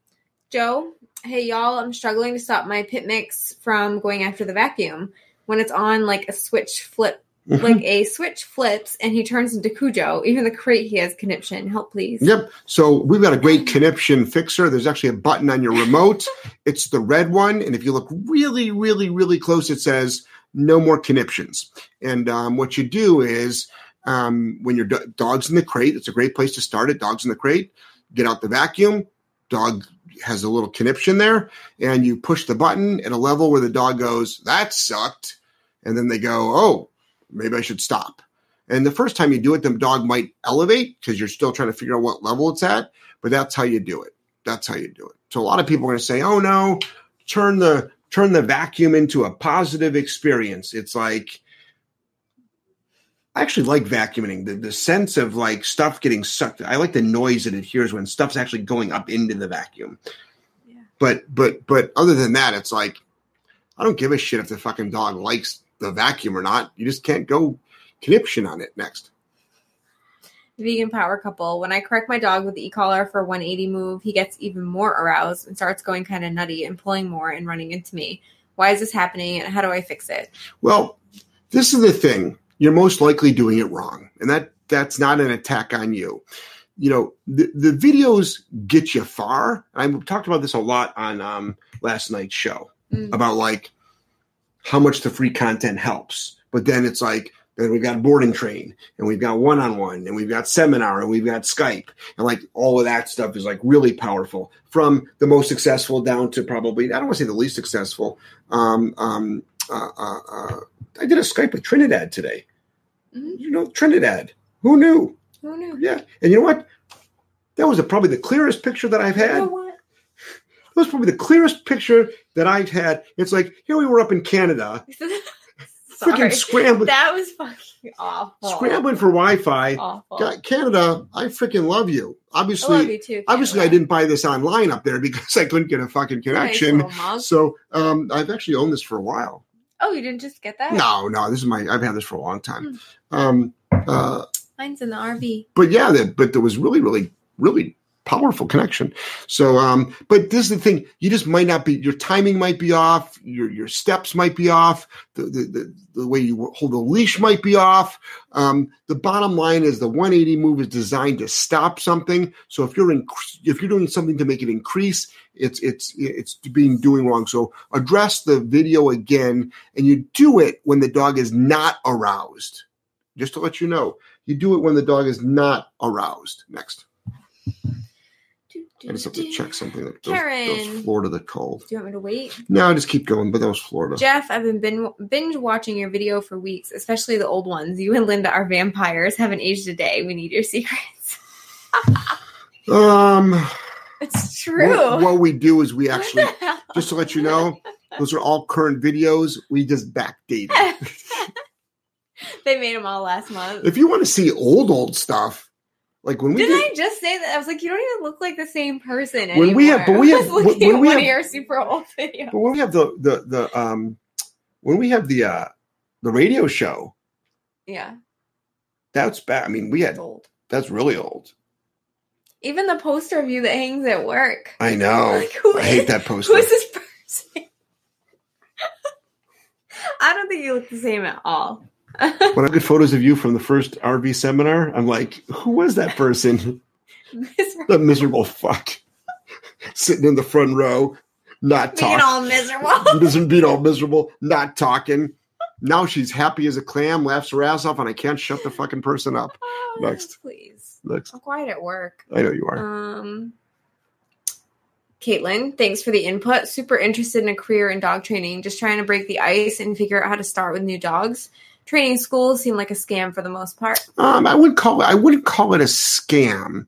[SPEAKER 1] Joe, hey y'all, I'm struggling to stop my pit mix from going after the vacuum. When it's on like a switch flip, like a switch flips and he turns into Cujo. Even the crate he has conniption. Help please.
[SPEAKER 2] Yep. So we've got a great conniption fixer. There's actually a button on your remote. it's the red one, and if you look really, really, really close, it says "No more conniptions." And um, what you do is um, when your do- dog's in the crate, it's a great place to start it. Dog's in the crate. Get out the vacuum. Dog has a little conniption there, and you push the button at a level where the dog goes, "That sucked," and then they go, "Oh, maybe I should stop." And the first time you do it, the dog might elevate because you're still trying to figure out what level it's at. But that's how you do it. That's how you do it. So a lot of people are going to say, "Oh no, turn the turn the vacuum into a positive experience." It's like I actually like vacuuming. The the sense of like stuff getting sucked. I like the noise that it hears when stuff's actually going up into the vacuum.
[SPEAKER 1] Yeah.
[SPEAKER 2] But but but other than that, it's like I don't give a shit if the fucking dog likes the vacuum or not. You just can't go conniption on it next.
[SPEAKER 1] Vegan power couple. When I correct my dog with the e-collar for 180 move, he gets even more aroused and starts going kind of nutty and pulling more and running into me. Why is this happening and how do I fix it?
[SPEAKER 2] Well, this is the thing. You're most likely doing it wrong. And that that's not an attack on you. You know, the, the videos get you far. I talked about this a lot on um, last night's show
[SPEAKER 1] Mm.
[SPEAKER 2] about like how much the free content helps. But then it's like, then we've got boarding train and we've got one on one and we've got seminar and we've got Skype and like all of that stuff is like really powerful from the most successful down to probably, I don't want to say the least successful. Um, um, uh, uh, uh, I did a Skype with Trinidad today.
[SPEAKER 1] Mhm.
[SPEAKER 2] You know, Trinidad. Who knew?
[SPEAKER 1] Who knew?
[SPEAKER 2] Yeah. And you know what? That was the, probably the clearest picture that I've
[SPEAKER 1] You
[SPEAKER 2] had.
[SPEAKER 1] know what?
[SPEAKER 2] That was probably the clearest picture that I've had. It's like here we were up in Canada. freaking scrambling,
[SPEAKER 1] That was fucking awful.
[SPEAKER 2] scrambling for Wi-Fi. God, Canada, I freaking love you.
[SPEAKER 1] I
[SPEAKER 2] Obviously,
[SPEAKER 1] love you too.
[SPEAKER 2] obviously, I didn't buy this online up there because I couldn't get a fucking connection.
[SPEAKER 1] mug.
[SPEAKER 2] So um, I've actually owned this for a while.
[SPEAKER 1] Oh, you didn't just get that?
[SPEAKER 2] No, no, this is my. I've had this for a long time.
[SPEAKER 1] Hmm.
[SPEAKER 2] Um, uh,
[SPEAKER 1] Mine's in the RV.
[SPEAKER 2] but yeah, that but there was really, really, really powerful connection. So, um, but this is the thing: you just might not be. Your timing might be off. Your your steps might be off. The the the, the way you hold the leash might be off. Um, the bottom line is the 180 move is designed to stop something. So if you're in, if you're doing something to make it increase, it's it's it's being doing wrong. So address the video again, and you do it when the dog is not aroused. Just to let you know, you do it when the dog is not aroused. Next, I just have to check something. That those,
[SPEAKER 1] Karen.
[SPEAKER 2] those Florida the cold.
[SPEAKER 1] Do you want me to wait?
[SPEAKER 2] No, just keep going. But that was Florida.
[SPEAKER 1] Jeff, I've been bin- binge watching your video for weeks, especially the old ones. You and Linda are vampires, haven't aged a day. We need your secrets.
[SPEAKER 2] Um,
[SPEAKER 1] It's true.
[SPEAKER 2] what, what we do is we actually, just to let you know, those are all current videos. We just backdated.
[SPEAKER 1] they made them all last month.
[SPEAKER 2] if you want to see old old stuff, like when we
[SPEAKER 1] Didn't
[SPEAKER 2] did,
[SPEAKER 1] I just say that? I was like, you don't even look like the same person
[SPEAKER 2] When
[SPEAKER 1] anymore.
[SPEAKER 2] we have- but we have-
[SPEAKER 1] looking
[SPEAKER 2] when we have-
[SPEAKER 1] your super old videos.
[SPEAKER 2] but when we have the the the um when we have the uh the radio show,
[SPEAKER 1] Yeah,
[SPEAKER 2] that's bad. I mean, we had
[SPEAKER 1] old.
[SPEAKER 2] that's really old.
[SPEAKER 1] Even the poster of you that hangs at work.
[SPEAKER 2] I know.
[SPEAKER 1] Like,
[SPEAKER 2] I hate that poster.
[SPEAKER 1] Who is this person? I don't think you look the same at all.
[SPEAKER 2] when I get photos of you from the first RV seminar, I'm like, who was that person? The miserable fuck sitting in the front row, not talking.
[SPEAKER 1] being all miserable.
[SPEAKER 2] doesn't being all miserable, not talking. Now she's happy as a clam, laughs her ass off, and I can't shut the fucking person up.
[SPEAKER 1] Oh,
[SPEAKER 2] Next.
[SPEAKER 1] please.
[SPEAKER 2] Next,
[SPEAKER 1] I'm quiet at work.
[SPEAKER 2] I know you are.
[SPEAKER 1] Um, Caitlin, thanks for the input. Super interested in a career in dog training. Just trying to break the ice and figure out how to start with new dogs. Training schools seem like a scam for the most part.
[SPEAKER 2] Um, I wouldn't call it. I wouldn't call it a scam,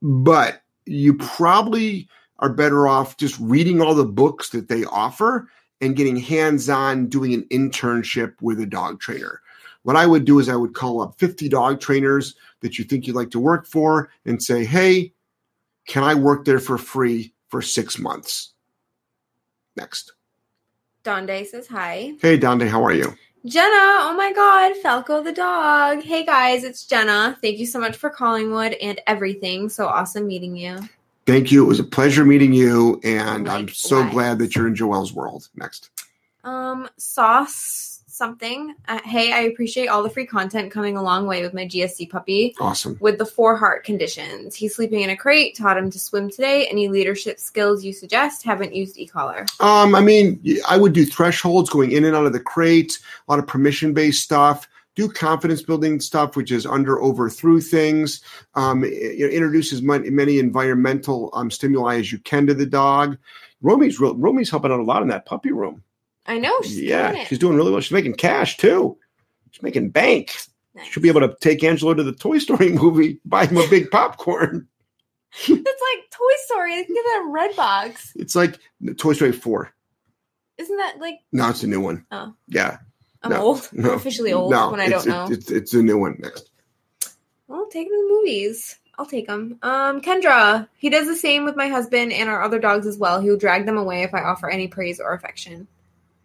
[SPEAKER 2] but you probably are better off just reading all the books that they offer and getting hands-on doing an internship with a dog trainer. What I would do is I would call up 50 dog trainers that you think you'd like to work for and say, "Hey, can I work there for free for 6 months?" Next.
[SPEAKER 1] Donde says hi.
[SPEAKER 2] Hey, Dante, how are you?
[SPEAKER 1] Jenna, oh my god, Falco the dog. Hey guys, it's Jenna. Thank you so much for Collingwood and everything. So awesome meeting you.
[SPEAKER 2] Thank you. It was a pleasure meeting you, and I'm so glad that you're in Joelle's world. Next.
[SPEAKER 1] Um, sauce something. Uh, hey, I appreciate all the free content coming a long way with my GSC puppy
[SPEAKER 2] Awesome.
[SPEAKER 1] with the four heart conditions. He's sleeping in a crate, taught him to swim today. Any leadership skills you suggest? Haven't used e-collar.
[SPEAKER 2] Um, I mean, I would do thresholds going in and out of the crate, a lot of permission based stuff. Do confidence building stuff, which is under, over, through things. Um, you know, introduce as many, many environmental um, stimuli as you can to the dog. Romy's real, Romy's helping out a lot in that puppy room.
[SPEAKER 1] I know. She's doing
[SPEAKER 2] yeah, she's doing really well. She's making cash too. She's making bank.
[SPEAKER 1] Nice.
[SPEAKER 2] She'll be able to take Angelo to the Toy Story movie, buy him a big popcorn.
[SPEAKER 1] It's like Toy Story. They can get that in Redbox.
[SPEAKER 2] It's like Toy Story Four.
[SPEAKER 1] Isn't that like
[SPEAKER 2] No, it's a new one.
[SPEAKER 1] Oh.
[SPEAKER 2] Yeah.
[SPEAKER 1] I'm
[SPEAKER 2] No,
[SPEAKER 1] old?
[SPEAKER 2] no,
[SPEAKER 1] officially old
[SPEAKER 2] No,
[SPEAKER 1] when I
[SPEAKER 2] it's,
[SPEAKER 1] don't know.
[SPEAKER 2] It's, it's, a new one next.
[SPEAKER 1] Well, take him to the movies. I'll take him. Um, Kendra, he does the same with my husband and our other dogs as well. He will drag them away if I offer any praise or affection.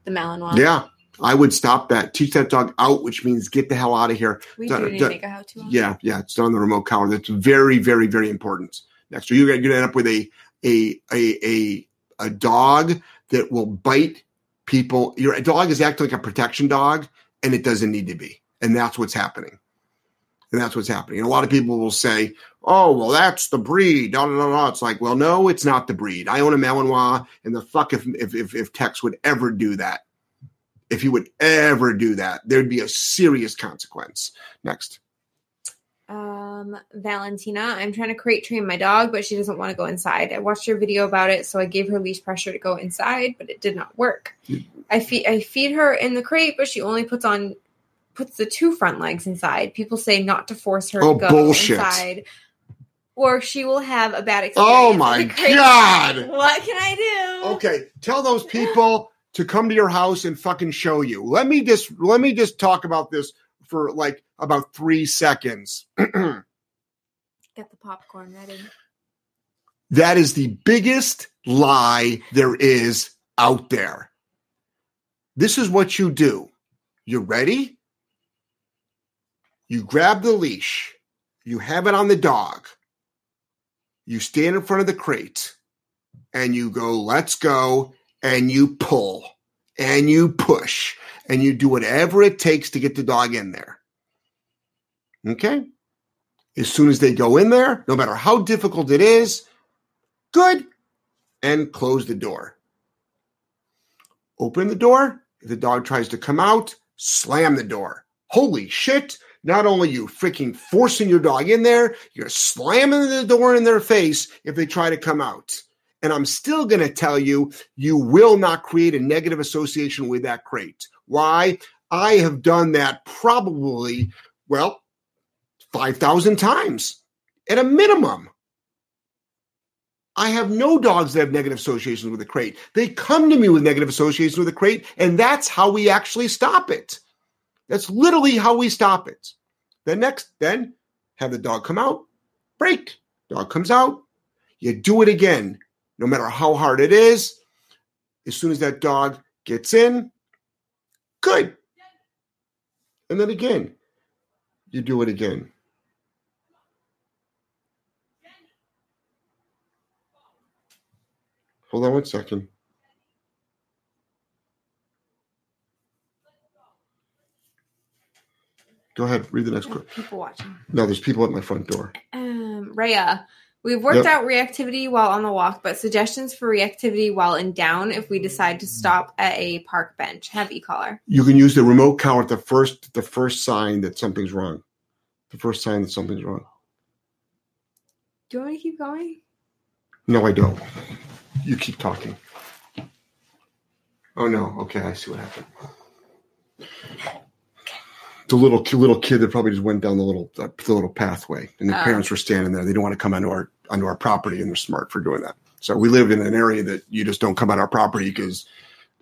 [SPEAKER 1] The Malinois.
[SPEAKER 2] Yeah, I would stop that, teach that dog out, which means get the hell out of here.
[SPEAKER 1] We do need to make a how to.
[SPEAKER 2] Yeah, yeah, it's on the remote collar. That's very, very, very important. Next, so you're you're gonna end up with a a a a a dog that will bite people. Your dog is acting like a protection dog, and it doesn't need to be, and that's what's happening. And that's what's happening. And a lot of people will say, "Oh, well, that's the breed." Da, da, da, da. It's like, well, no, it's not the breed. I own a Malinois, and the fuck if if if, if Tex would ever do that, if he would ever do that, there'd be a serious consequence. Next.
[SPEAKER 1] Um, Valentina, I'm trying to crate train my dog, but she doesn't want to go inside. I watched your video about it, so I gave her leash pressure to go inside, but it did not work. I feed I feed her in the crate, but she only puts on puts the two front legs inside. People say not to force her
[SPEAKER 2] Oh,
[SPEAKER 1] to go
[SPEAKER 2] bullshit.
[SPEAKER 1] inside, or she will have a bad oh experience.
[SPEAKER 2] Oh my. God.
[SPEAKER 1] What can I do?
[SPEAKER 2] Okay, tell those people to come to your house and fucking show you. Let me just let me just talk about this for like about three seconds.
[SPEAKER 1] Get the popcorn ready.
[SPEAKER 2] that is the biggest lie there is out there. This is what you do. You ready? You grab the leash. You have it on the dog. You stand in front of the crate and you go, let's go. And you pull and you push and you do whatever it takes to get the dog in there. Okay? As soon as they go in there, no matter how difficult it is, good, and close the door. Open the door. If the dog tries to come out, slam the door. Holy shit. Not only you freaking forcing your dog in there, you're slamming the door in their face if they try to come out. And I'm still going to tell you, you will not create a negative association with that crate. Why? I have done that probably, well, 5,000 times at a minimum. I have no dogs that have negative associations with the crate. They come to me with negative associations with the crate, and that's how we actually stop it. That's literally how we stop it. Then next, then have the dog come out, break. Dog comes out, you do it again, no matter how hard it is. As soon as that dog gets in, good. And then again, you do it again. Hold on one second. Go ahead, read the next question.
[SPEAKER 1] People watching.
[SPEAKER 2] No, there's people at my front door.
[SPEAKER 1] Um, Rhea, we've worked
[SPEAKER 2] Yep.
[SPEAKER 1] out reactivity while on the walk, but suggestions for reactivity while in down if we decide to stop at a park bench. Have e-collar.
[SPEAKER 2] You can use the remote collar at the first the first sign that something's wrong. The first sign that something's wrong.
[SPEAKER 1] Do you want me to keep going?
[SPEAKER 2] No, I don't. You keep talking. Oh no. Okay, I see what happened. The little little kid that probably just went down the little uh, the little pathway, and the
[SPEAKER 1] Oh.
[SPEAKER 2] parents were standing there. They don't want to come onto our onto our property, and they're smart for doing that. So we live in an area that you just don't come on our property because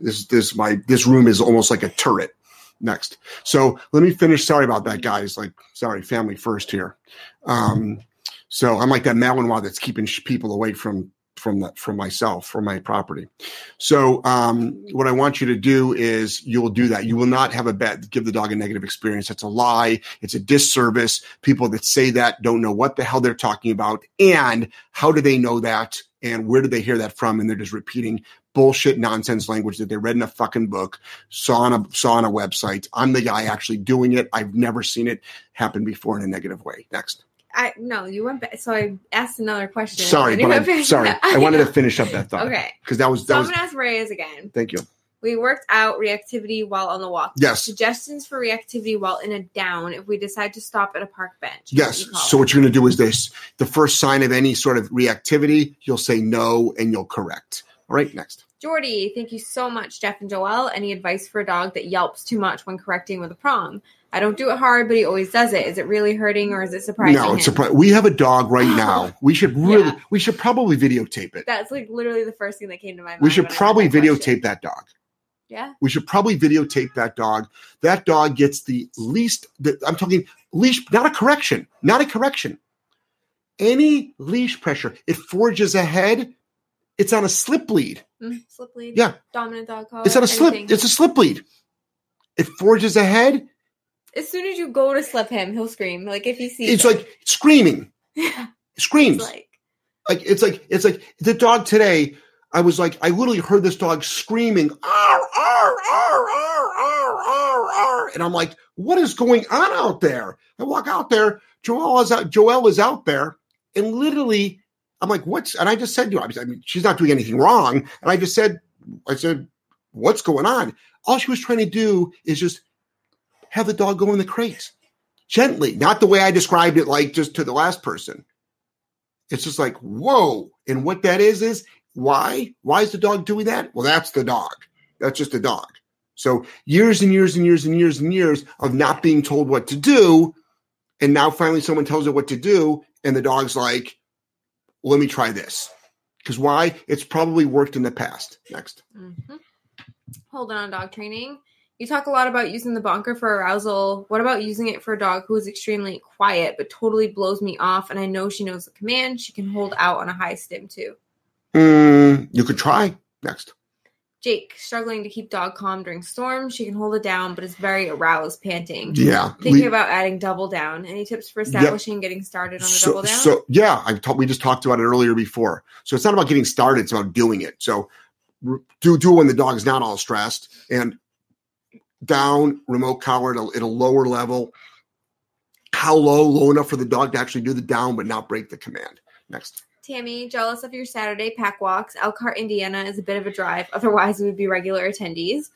[SPEAKER 2] this this my this room is almost like a turret. Next, so let me finish. Sorry about that, guys. Like, sorry, family first here. Um, so I'm like that Malinois that's keeping people away from from that from myself from my property. So um, what I want you to do is you will do that. You will not have a bad give the dog a negative experience. That's a lie. It's a disservice. People that say that don't know what the hell they're talking about, and how do they know that, and where did they hear that from? And they're just repeating bullshit nonsense language that they read in a fucking book, saw on a saw on a website. I'm the guy actually doing it. I've never seen it happen before in a negative way. Next.
[SPEAKER 1] I no, you went back. So I asked another question.
[SPEAKER 2] Sorry, but I, sorry. I wanted to finish up that thought.
[SPEAKER 1] Okay,
[SPEAKER 2] Because that was
[SPEAKER 1] so
[SPEAKER 2] that
[SPEAKER 1] I'm gonna ask Reyes again.
[SPEAKER 2] Thank you.
[SPEAKER 1] We worked out reactivity while on the walk.
[SPEAKER 2] Yes.
[SPEAKER 1] Suggestions for reactivity while in a down if we decide to stop at a park bench.
[SPEAKER 2] Yes.
[SPEAKER 1] e-collar.
[SPEAKER 2] So what you're going to do is this: the first sign of any sort of reactivity, you'll say no and you'll correct. All right. Next.
[SPEAKER 1] Jordy, thank you so much, Jeff and Joel. Any advice for a dog that yelps too much when correcting with a prong? I don't do it hard, but he always does it. Is it really hurting or is it surprising?
[SPEAKER 2] no, it's surprising. We have a dog right now. We should really,
[SPEAKER 1] Yeah.
[SPEAKER 2] we should probably videotape it.
[SPEAKER 1] That's like literally the first thing that came to my mind.
[SPEAKER 2] We should
[SPEAKER 1] when I heard
[SPEAKER 2] probably
[SPEAKER 1] that question.
[SPEAKER 2] videotape that dog.
[SPEAKER 1] Yeah.
[SPEAKER 2] We should probably videotape that dog. That dog gets the least. The, I'm talking leash, not a correction, not a correction. Any leash pressure, it forges ahead. It's on a slip lead.
[SPEAKER 1] Mm, slip lead.
[SPEAKER 2] Yeah.
[SPEAKER 1] Dominant dog collar.
[SPEAKER 2] It's on a slip.
[SPEAKER 1] anything.
[SPEAKER 2] It's a slip lead. it forges ahead.
[SPEAKER 1] As soon as you go to slip him, he'll scream. Like if he sees
[SPEAKER 2] It's
[SPEAKER 1] it.
[SPEAKER 2] like screaming,
[SPEAKER 1] Yeah,
[SPEAKER 2] screams.
[SPEAKER 1] it's like
[SPEAKER 2] like it's like it's like the dog today. I was like, I literally heard this dog screaming, "Arr, arr, arr, arr, arr, arr, arr," and I'm like, what is going on out there? I walk out there, Joel is out, Joelle is out there, and literally, I'm like, what's? And I just said to her, I mean, she's not doing anything wrong, and I just said, I said, what's going on? All she was trying to do is just have the dog go in the crate gently, not the way I described it, like just to the last person. It's just like, whoa. And what that is, is why? Why is the dog doing that? Well, that's the dog. That's just a dog. So years and years and years and years and years of not being told what to do. And now finally someone tells her what to do. And the dog's like, let me try this. Because why? It's probably worked in the past. Next.
[SPEAKER 1] Mhm. Hold on, dog training. You talk a lot about using the bonker for arousal. What about using it for a dog who is extremely quiet but totally blows me off? And I know she knows the command. She can hold out on a high stim too.
[SPEAKER 2] Mm, you could try. Next.
[SPEAKER 1] Jake, struggling to keep dog calm during storms. She can hold it down, but is very aroused, panting.
[SPEAKER 2] Yeah.
[SPEAKER 1] Thinking
[SPEAKER 2] Le-
[SPEAKER 1] about adding double down. Any tips for establishing getting started on the
[SPEAKER 2] so,
[SPEAKER 1] double down?
[SPEAKER 2] so yeah, I we just talked about it earlier before. So it's not about getting started; it's about doing it. So do do it when the dog is not all stressed and down remote collar at a, at a lower level. How low? Low enough for the dog to actually do the down, but not break the command. Next.
[SPEAKER 1] Tammy, jealous of your Saturday pack walks. Elkhart, Indiana is a bit of a drive. Otherwise, we would be regular attendees.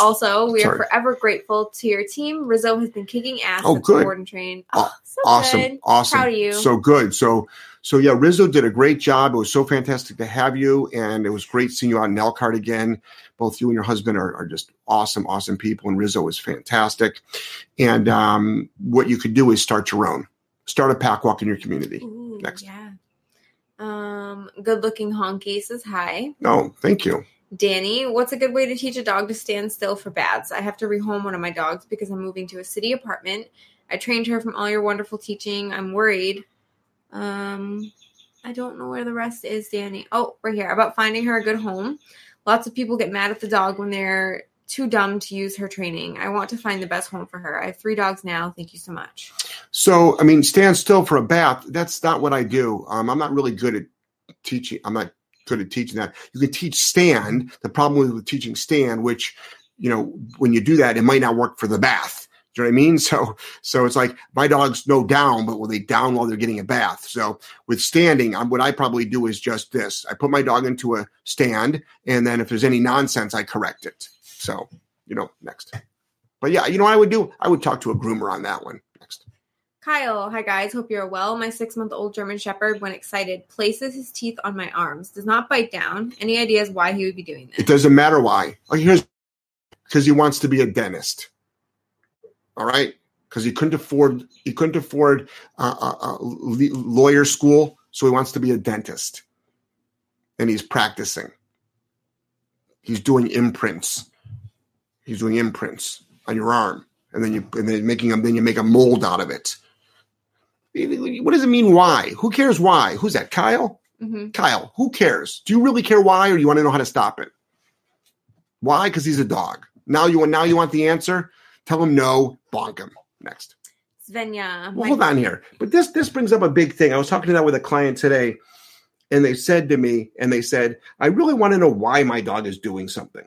[SPEAKER 1] Also, we are forever grateful to your team. Rizzo has been kicking ass
[SPEAKER 2] Oh,
[SPEAKER 1] at
[SPEAKER 2] good.
[SPEAKER 1] the board and train. Oh, so
[SPEAKER 2] awesome
[SPEAKER 1] good.
[SPEAKER 2] awesome
[SPEAKER 1] Proud of you.
[SPEAKER 2] so good so so yeah rizzo did a great job it was so fantastic to have you and it was great seeing you out in elkhart again both you and your husband are, are just awesome awesome people and rizzo is fantastic and um, what you could do is start your own start a pack walk in your community
[SPEAKER 1] Ooh,
[SPEAKER 2] Next.
[SPEAKER 1] Yeah. Um, good looking honky says hi.
[SPEAKER 2] no thank you
[SPEAKER 1] Danny, what's a good way to teach a dog to stand still for baths? I have to rehome one of my dogs because I'm moving to a city apartment. I trained her from all your wonderful teaching. I'm worried. Um, I don't know where the rest is, Danny. Oh, right here. About finding her a good home. Lots of people get mad at the dog when they're too dumb to use her training. I want to find the best home for her. I have three dogs now. Thank you so much.
[SPEAKER 2] So, I mean, stand still for a bath. That's not what I do. Um, I'm not really good at teaching. I'm not good at teaching that. You can teach stand. The problem with, teaching stand, which, you know, when you do that, it might not work for the bath. Do you know what I mean? So, so it's like my dogs know down, but will they down while they're getting a bath? So with standing, um, what I probably do is just this. I put my dog into a stand, and then if there's any nonsense, I correct it. So, you know, next. But yeah, you know what I would do? I would talk to a groomer on that one. Next.
[SPEAKER 1] Kyle, hi guys, hope you're well. My six month old German Shepherd, when excited, places his teeth on my arms, does not bite down. Any ideas why he would be doing this?
[SPEAKER 2] It doesn't matter why. Oh, here's because he wants to be a dentist. All right, because he couldn't afford he couldn't afford uh, uh, uh, lawyer school, so he wants to be a dentist, and he's practicing. He's doing imprints. He's doing imprints on your arm, and then you and then making them. Then you make a mold out of it. What does it mean? Why? Who cares? Why? Who's that? Kyle.
[SPEAKER 1] hmm
[SPEAKER 2] Kyle, who cares? Do you really care why, or do you want to know how to stop it? Why? Because he's a dog. Now you want now you want the answer. Tell him no. Bonk him. Next.
[SPEAKER 1] Svenja,
[SPEAKER 2] Well, hold on here. But this this brings up a big thing. I was talking to that with a client today, and they said to me, and they said, I really want to know why my dog is doing something.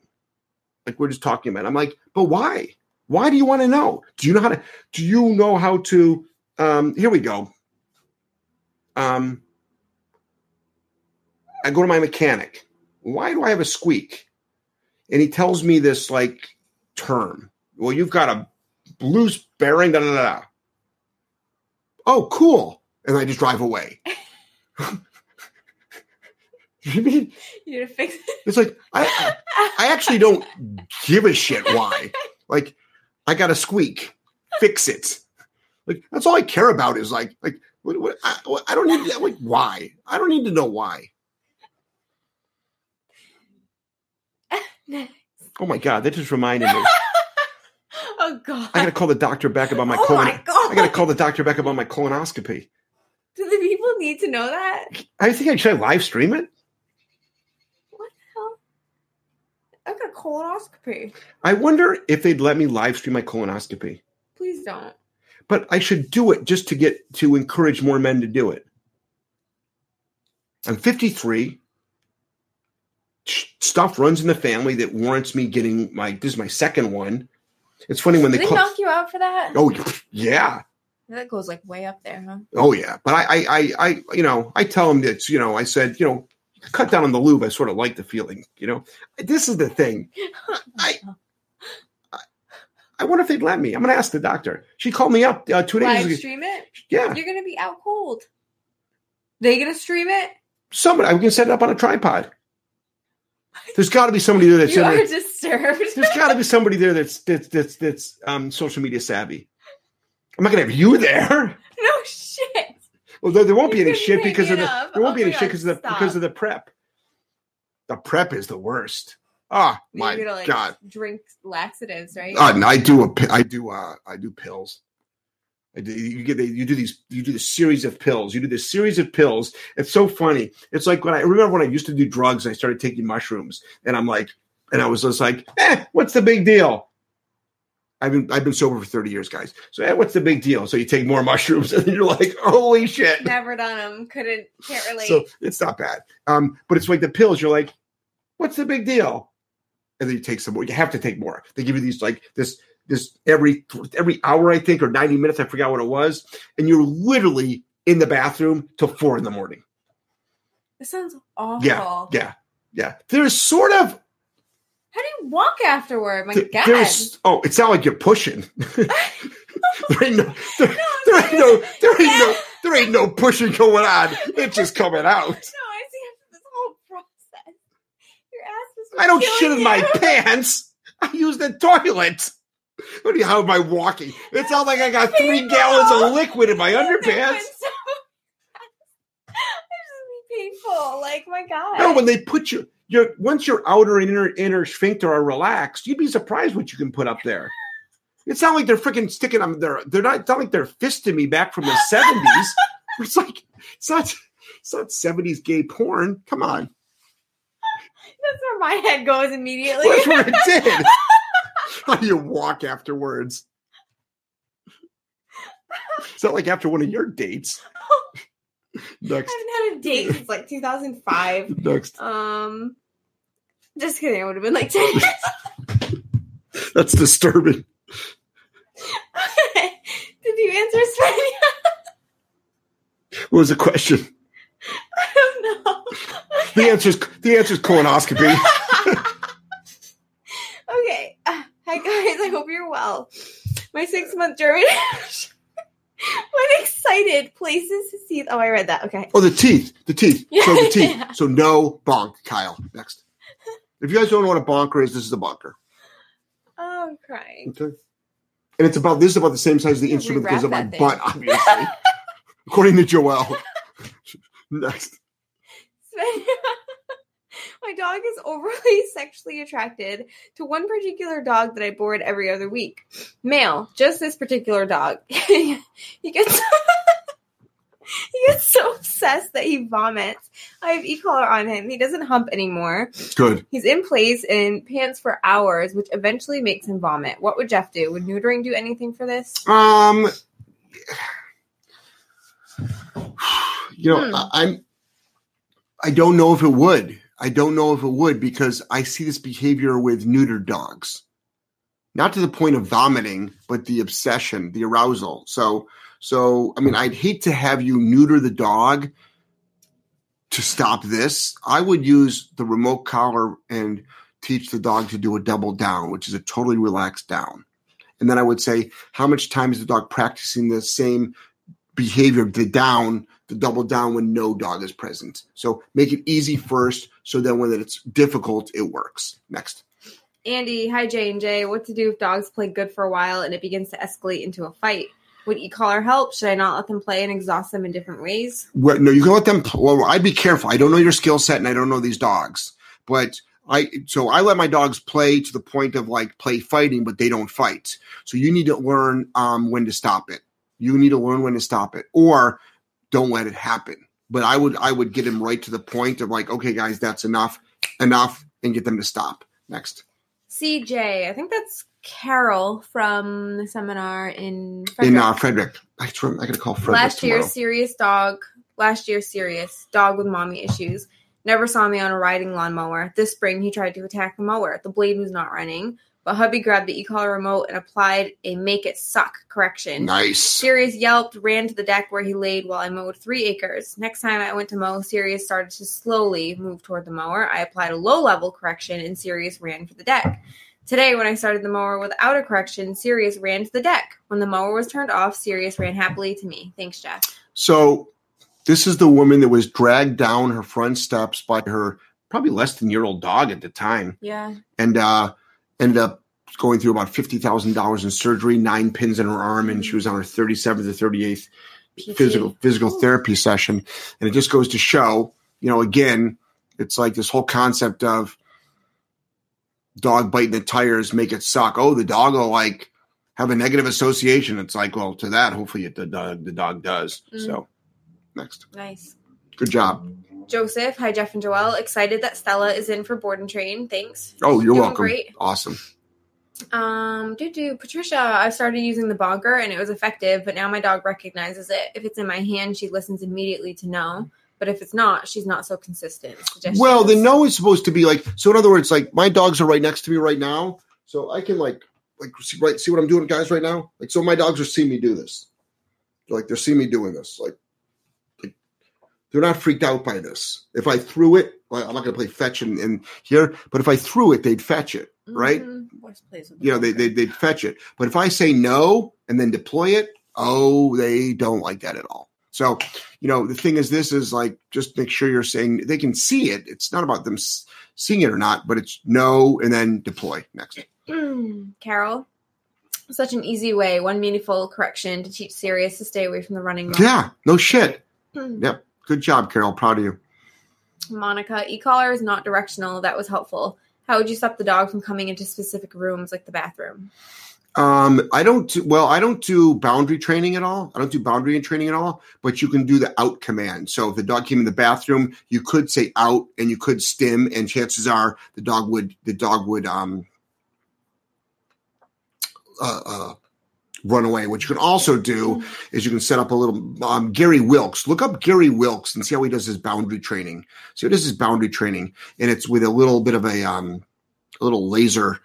[SPEAKER 2] Like we're just talking about. I'm like, but why? Why do you want to know? Do you know how to? Do you know how to? Um, here we go. Um, I go to my mechanic. Why do I have a squeak? And he tells me this like term. Well, you've got a loose bearing. Da da da. Oh, cool. And I just drive away. you mean
[SPEAKER 1] you to fix it.
[SPEAKER 2] it's like I, I I actually don't give a shit why. Like I got a squeak, fix it. Like that's all I care about is like like what, what, I, what- I don't need like why. I don't need to know why. Oh my god, that just reminded me.
[SPEAKER 1] oh god.
[SPEAKER 2] I gotta call the doctor back about my
[SPEAKER 1] oh
[SPEAKER 2] colon.
[SPEAKER 1] my god.
[SPEAKER 2] I gotta call the doctor back about my colonoscopy.
[SPEAKER 1] Do the people need to know that?
[SPEAKER 2] I think I should I live stream it.
[SPEAKER 1] What the hell? I'm gonna colonoscopy.
[SPEAKER 2] I wonder if they'd let me live stream my colonoscopy.
[SPEAKER 1] Please don't.
[SPEAKER 2] But I should do it just to get to encourage more men to do it. I'm 53. Stuff runs in the family that warrants me getting my. This is my second one. It's funny when they
[SPEAKER 1] they knock you out for that?
[SPEAKER 2] Oh yeah,
[SPEAKER 1] That goes like way up there, huh?
[SPEAKER 2] oh yeah. But I, I, I, I, you know, I tell them that you know, I said, you know, cut down on the lube. I sort of like the feeling. You know, this is the thing. I- I wonder if they'd let me. I'm going to ask the doctor. She called me up uh, two days ago.
[SPEAKER 1] stream it.
[SPEAKER 2] Yeah,
[SPEAKER 1] You're gonna be out cold. They gonna stream it?
[SPEAKER 2] somebody. I'm going to set it up on a tripod. There's got to be somebody there that's
[SPEAKER 1] you are
[SPEAKER 2] there.
[SPEAKER 1] disturbed.
[SPEAKER 2] There's got to be somebody there that's that's that's that's um, social media savvy. I'm not going to have you there.
[SPEAKER 1] no
[SPEAKER 2] Well, there, there won't be any shit because of the
[SPEAKER 1] up.
[SPEAKER 2] there won't
[SPEAKER 1] Oh
[SPEAKER 2] be
[SPEAKER 1] my
[SPEAKER 2] any shit because of the because of the prep. The prep is the worst. Ah, my
[SPEAKER 1] gonna like
[SPEAKER 2] god.
[SPEAKER 1] drink laxatives, right?
[SPEAKER 2] Uh, no, I do a I do uh I do pills. I do, you get the, you do these you do this series of pills. You do this series of pills. It's so funny. It's like when I remember when I used to do drugs. I started taking mushrooms, and I'm like, and I was just like, eh, what's the big deal? I've been I've been sober for thirty years, guys. So eh, what's the big deal? So you take more mushrooms, and you're like, holy shit.
[SPEAKER 1] Never done them. Couldn't. Can't relate.
[SPEAKER 2] So it's not bad. Um, but it's like the pills. You're like, what's the big deal? And then you take some more. You have to take more. They give you these like this this every every hour, I think, or ninety minutes. I forgot what it was. And you're literally in the bathroom till four in the morning.
[SPEAKER 1] this sounds awful.
[SPEAKER 2] Yeah, yeah, yeah. There's sort of
[SPEAKER 1] How do you walk afterward? My God.
[SPEAKER 2] there's oh, it's not like you're pushing. there ain't no there,
[SPEAKER 1] No,
[SPEAKER 2] there ain't no there ain't no there ain't no pushing going on. It's just coming out.
[SPEAKER 1] No, I see after this whole process. Your ass is
[SPEAKER 2] I don't shit in my pants. I use the toilet. What do you, how am I walking? It's not like I got three
[SPEAKER 1] Painful.
[SPEAKER 2] gallons of liquid in my underpants.
[SPEAKER 1] It's so- painful. Like my God.
[SPEAKER 2] No, when they put you, your once your outer and inner inner sphincter are relaxed, you'd be surprised what you can put up there. It's not like they're freaking sticking them. They're they're not. It's not like they're fisting me back from the seventies. it's like it's not. It's not seventies gay porn. Come on,
[SPEAKER 1] That's where my head goes immediately.
[SPEAKER 2] that's where it did. How do you walk afterwards? It's not like after one of your dates. Next,
[SPEAKER 1] haven't had a date since like 2005.
[SPEAKER 2] next.
[SPEAKER 1] Um, just kidding. I would have been like 10 years.
[SPEAKER 2] That's disturbing.
[SPEAKER 1] Did you answer Svenny?
[SPEAKER 2] What was the question?
[SPEAKER 1] I don't know.
[SPEAKER 2] The answer's the answer's colonoscopy.
[SPEAKER 1] okay. Uh, hi guys. I hope you're well. My six month German. when excited, places to see. Oh, I read that. Okay.
[SPEAKER 2] Oh, the teeth. The teeth. So the teeth.
[SPEAKER 1] Yeah.
[SPEAKER 2] So no bonk, Kyle. Next. If you guys don't know what a bonker is, this is a bonker.
[SPEAKER 1] Oh, I'm crying.
[SPEAKER 2] Okay. And it's about this is about the same size as the instrument because of my
[SPEAKER 1] rewrap that
[SPEAKER 2] butt, obviously. According to Joel. Next.
[SPEAKER 1] My dog is overly sexually attracted to one particular dog that I board every other week. Male, just this particular dog. he gets he gets so obsessed that he vomits. I have e-collar on him. He doesn't hump anymore.
[SPEAKER 2] Good.
[SPEAKER 1] He's in place in pants for hours, which eventually makes him vomit. What would Jeff do? Would neutering do anything for this?
[SPEAKER 2] Um you know,
[SPEAKER 1] Hmm.
[SPEAKER 2] I, I'm I don't know if it would. I don't know if it would because I see this behavior with neutered dogs. Not to the point of vomiting, but the obsession, the arousal. So so I mean I'd hate to have you neuter the dog to stop this. I would use the remote collar and teach the dog to do a double down, which is a totally relaxed down. And then I would say, how much time is the dog practicing the same behavior, the down, the double down when no dog is present? So make it easy first, so then when it's difficult, it works. Next.
[SPEAKER 1] Andy, hi J and J. What to do if dogs play good for a while and it begins to escalate into a fight? Would e-collar help? Should I not let them play and exhaust them in different ways?
[SPEAKER 2] Well, no, you can let them. Well, I'd be careful. I don't know your skill set, and I don't know these dogs. But I, so I let my dogs play to the point of like play fighting, but they don't fight. So you need to learn um, when to stop it. You need to learn when to stop it, or don't let it happen. But I would, I would get him right to the point of like, okay, guys, that's enough, enough, and get them to stop. Next.
[SPEAKER 1] CJ, I think that's Carol from the seminar in
[SPEAKER 2] In uh, Frederick, I, I gotta call Frederick
[SPEAKER 1] last year. Sirius dog. Last year, Sirius dog with mommy issues. Never saw me on a riding lawnmower. This spring, he tried to attack the mower. The blade was not running, but hubby grabbed the e-collar remote and applied a "make it suck" correction.
[SPEAKER 2] Nice.
[SPEAKER 1] Sirius yelped, ran to the deck where he laid while I mowed three acres. Next time I went to mow, Sirius started to slowly move toward the mower. I applied a low level correction and Sirius ran for the deck. Today, when I started the mower without a correction, Sirius ran to the deck. When the mower was turned off, Sirius ran happily to me. Thanks, Jeff.
[SPEAKER 2] So this is the woman that was dragged down her front steps by her probably less than year old dog at the time,
[SPEAKER 1] Yeah.
[SPEAKER 2] and uh, ended up going through about fifty thousand dollars in surgery, nine pins in her arm, and she was on her thirty seventh or thirty eighth
[SPEAKER 1] PT.
[SPEAKER 2] physical physical therapy session. And it just goes to show, you know, again, it's like this whole concept of dog biting the tires make it suck. Oh, the dog will like have a negative association. It's like, well, to that, hopefully it, the dog the dog does.
[SPEAKER 1] Mm.
[SPEAKER 2] So next.
[SPEAKER 1] Nice.
[SPEAKER 2] Good job.
[SPEAKER 1] Joseph, hi Jeff and Joelle. Excited that Stella is in for board and train. Thanks.
[SPEAKER 2] Oh, you're
[SPEAKER 1] Doing
[SPEAKER 2] welcome.
[SPEAKER 1] great.
[SPEAKER 2] Awesome.
[SPEAKER 1] Um, do do Patricia, I started using the bonker and it was effective, but now my dog recognizes it. If it's in my hand, she listens immediately to no. But if it's not, she's not so consistent. Suggestions.
[SPEAKER 2] Well, the no is supposed to be like so. In other words, like my dogs are right next to me right now, so I can like like see, right see what I'm doing, guys, right now. Like so, my dogs are seeing me do this. Like they're seeing me doing this. Like they're not freaked out by this. If I threw it, I'm not going to play fetch in, in here, but if I threw it, they'd fetch it. right?
[SPEAKER 1] Mhm. Voice plays with the
[SPEAKER 2] You know, they they they'd fetch it. But if I say no and then deploy it, oh, they don't like that at all. So, you know, the thing is, this is like just make sure you're saying they can see it. It's not about them seeing it or not, but it's no and then deploy next.
[SPEAKER 1] Carol, such an easy way, one meaningful correction to teach Sirius to stay away from the running. mode.
[SPEAKER 2] Yeah, no shit. Yep. Good job, Carol. Proud of you.
[SPEAKER 1] Monica, e-collar is not directional. That was helpful. How would you stop the dog from coming into specific rooms like the bathroom?
[SPEAKER 2] Um, I don't do, well, I don't do boundary training at all. I don't do boundary and training at all, but you can do the out command. So if the dog came in the bathroom, you could say out and you could stim and chances are the dog would, the dog would, um, uh, uh, run away. What you can also do is you can set up a little, um, Gary Wilkes, look up Gary Wilkes and see how he does his boundary training. See how he does his boundary training and it's with a little bit of a, um, a little laser,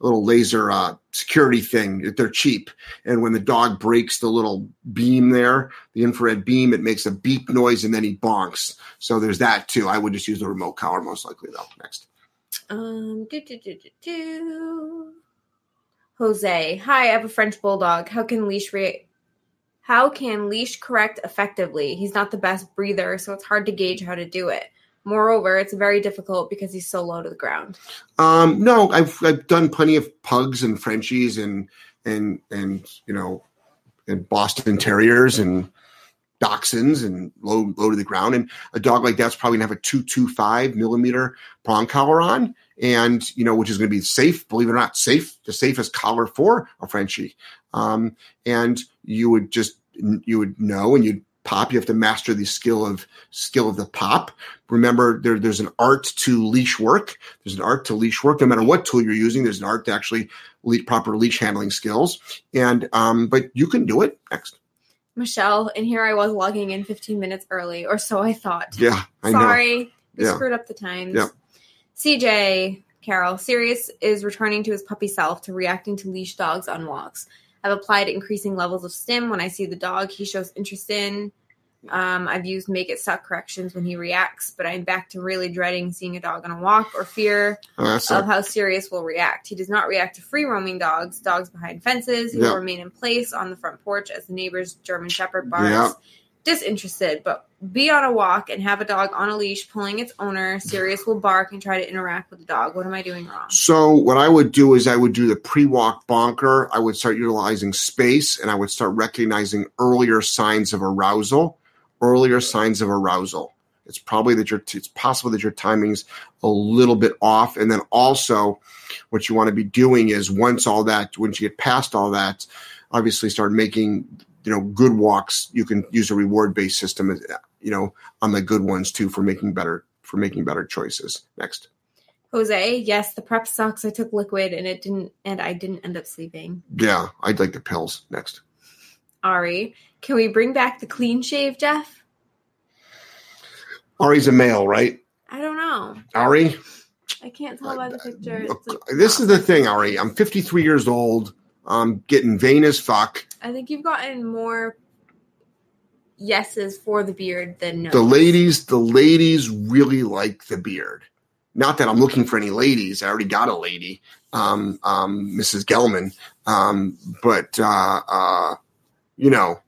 [SPEAKER 2] a little laser uh, security thing. They're cheap, and when the dog breaks the little beam there, the infrared beam, it makes a beep noise, and then he bonks. So there's that too. I would just use the remote collar most likely though. Next,
[SPEAKER 1] Um, do, do, do, do, do. Jose, hi. I have a French bulldog. How can leash re- How can leash correct effectively? He's not the best breather, so it's hard to gauge how to do it. Moreover, it's very difficult because he's so low to the ground.
[SPEAKER 2] um, no, I've I've done plenty of pugs and Frenchies and and and you know, and Boston Terriers and dachshunds and low low to the ground. And a dog like that's probably gonna have a two two five millimeter prong collar on, and you know, which is gonna be safe. Believe it or not, safe the safest collar for a Frenchie. Um, and you would just you would know and you'd pop. You have to master the skill of skill of the pop. Remember, there, there's an art to leash work. There's an art to leash work. No matter what tool you're using, there's an art to actually le- proper leash handling skills. And um, but you can do it. Next,
[SPEAKER 1] Michelle, and here I was logging in 15 minutes early, or so I thought.
[SPEAKER 2] yeah, I know.
[SPEAKER 1] Sorry, we
[SPEAKER 2] Yeah.
[SPEAKER 1] screwed up the times.
[SPEAKER 2] Yeah.
[SPEAKER 1] CJ Carol, Sirius is returning to his puppy self to reacting to leash dogs on walks. I've applied increasing levels of stim when I see the dog he shows interest in. Um, I've used make it suck corrections when he reacts, but I'm back to really dreading seeing a dog on a walk or fear
[SPEAKER 2] Oh,
[SPEAKER 1] of how Sirius will react. He does not react to free roaming dogs, dogs behind fences. He
[SPEAKER 2] Yeah.
[SPEAKER 1] will remain in place on the front porch as the neighbor's German Shepherd barks.
[SPEAKER 2] Yeah.
[SPEAKER 1] Disinterested, but be on a walk and have a dog on a leash pulling its owner. Sirius will bark and try to interact with the dog. What am I doing wrong?
[SPEAKER 2] So what I would do is I would do the pre-walk bonker. I would start utilizing space and I would start recognizing earlier signs of arousal, earlier signs of arousal. It's probably that your it's possible that your timing's a little bit off. And then also what you want to be doing is once all that, once you get past all that, obviously start making, you know, good walks. You can use a reward based system, you know, on the good ones too for making better, for making better choices. Next.
[SPEAKER 1] Jose, yes, the prep sucks. I took liquid and it didn't, and I didn't end up sleeping.
[SPEAKER 2] Yeah, I'd like the pills next.
[SPEAKER 1] Ari, can we bring back the clean shave, Jeff?
[SPEAKER 2] Ari's a male, right?
[SPEAKER 1] I don't know.
[SPEAKER 2] Ari,
[SPEAKER 1] I can't tell by the picture. Like-
[SPEAKER 2] this is the thing, Ari. I'm 53 years old. I'm getting vain as fuck.
[SPEAKER 1] I think you've gotten more yeses for the beard than no.
[SPEAKER 2] The ladies, the ladies really like the beard. Not that I'm looking for any ladies. I already got a lady, um, um, Mrs. Gellman. Um, but uh, uh, you know,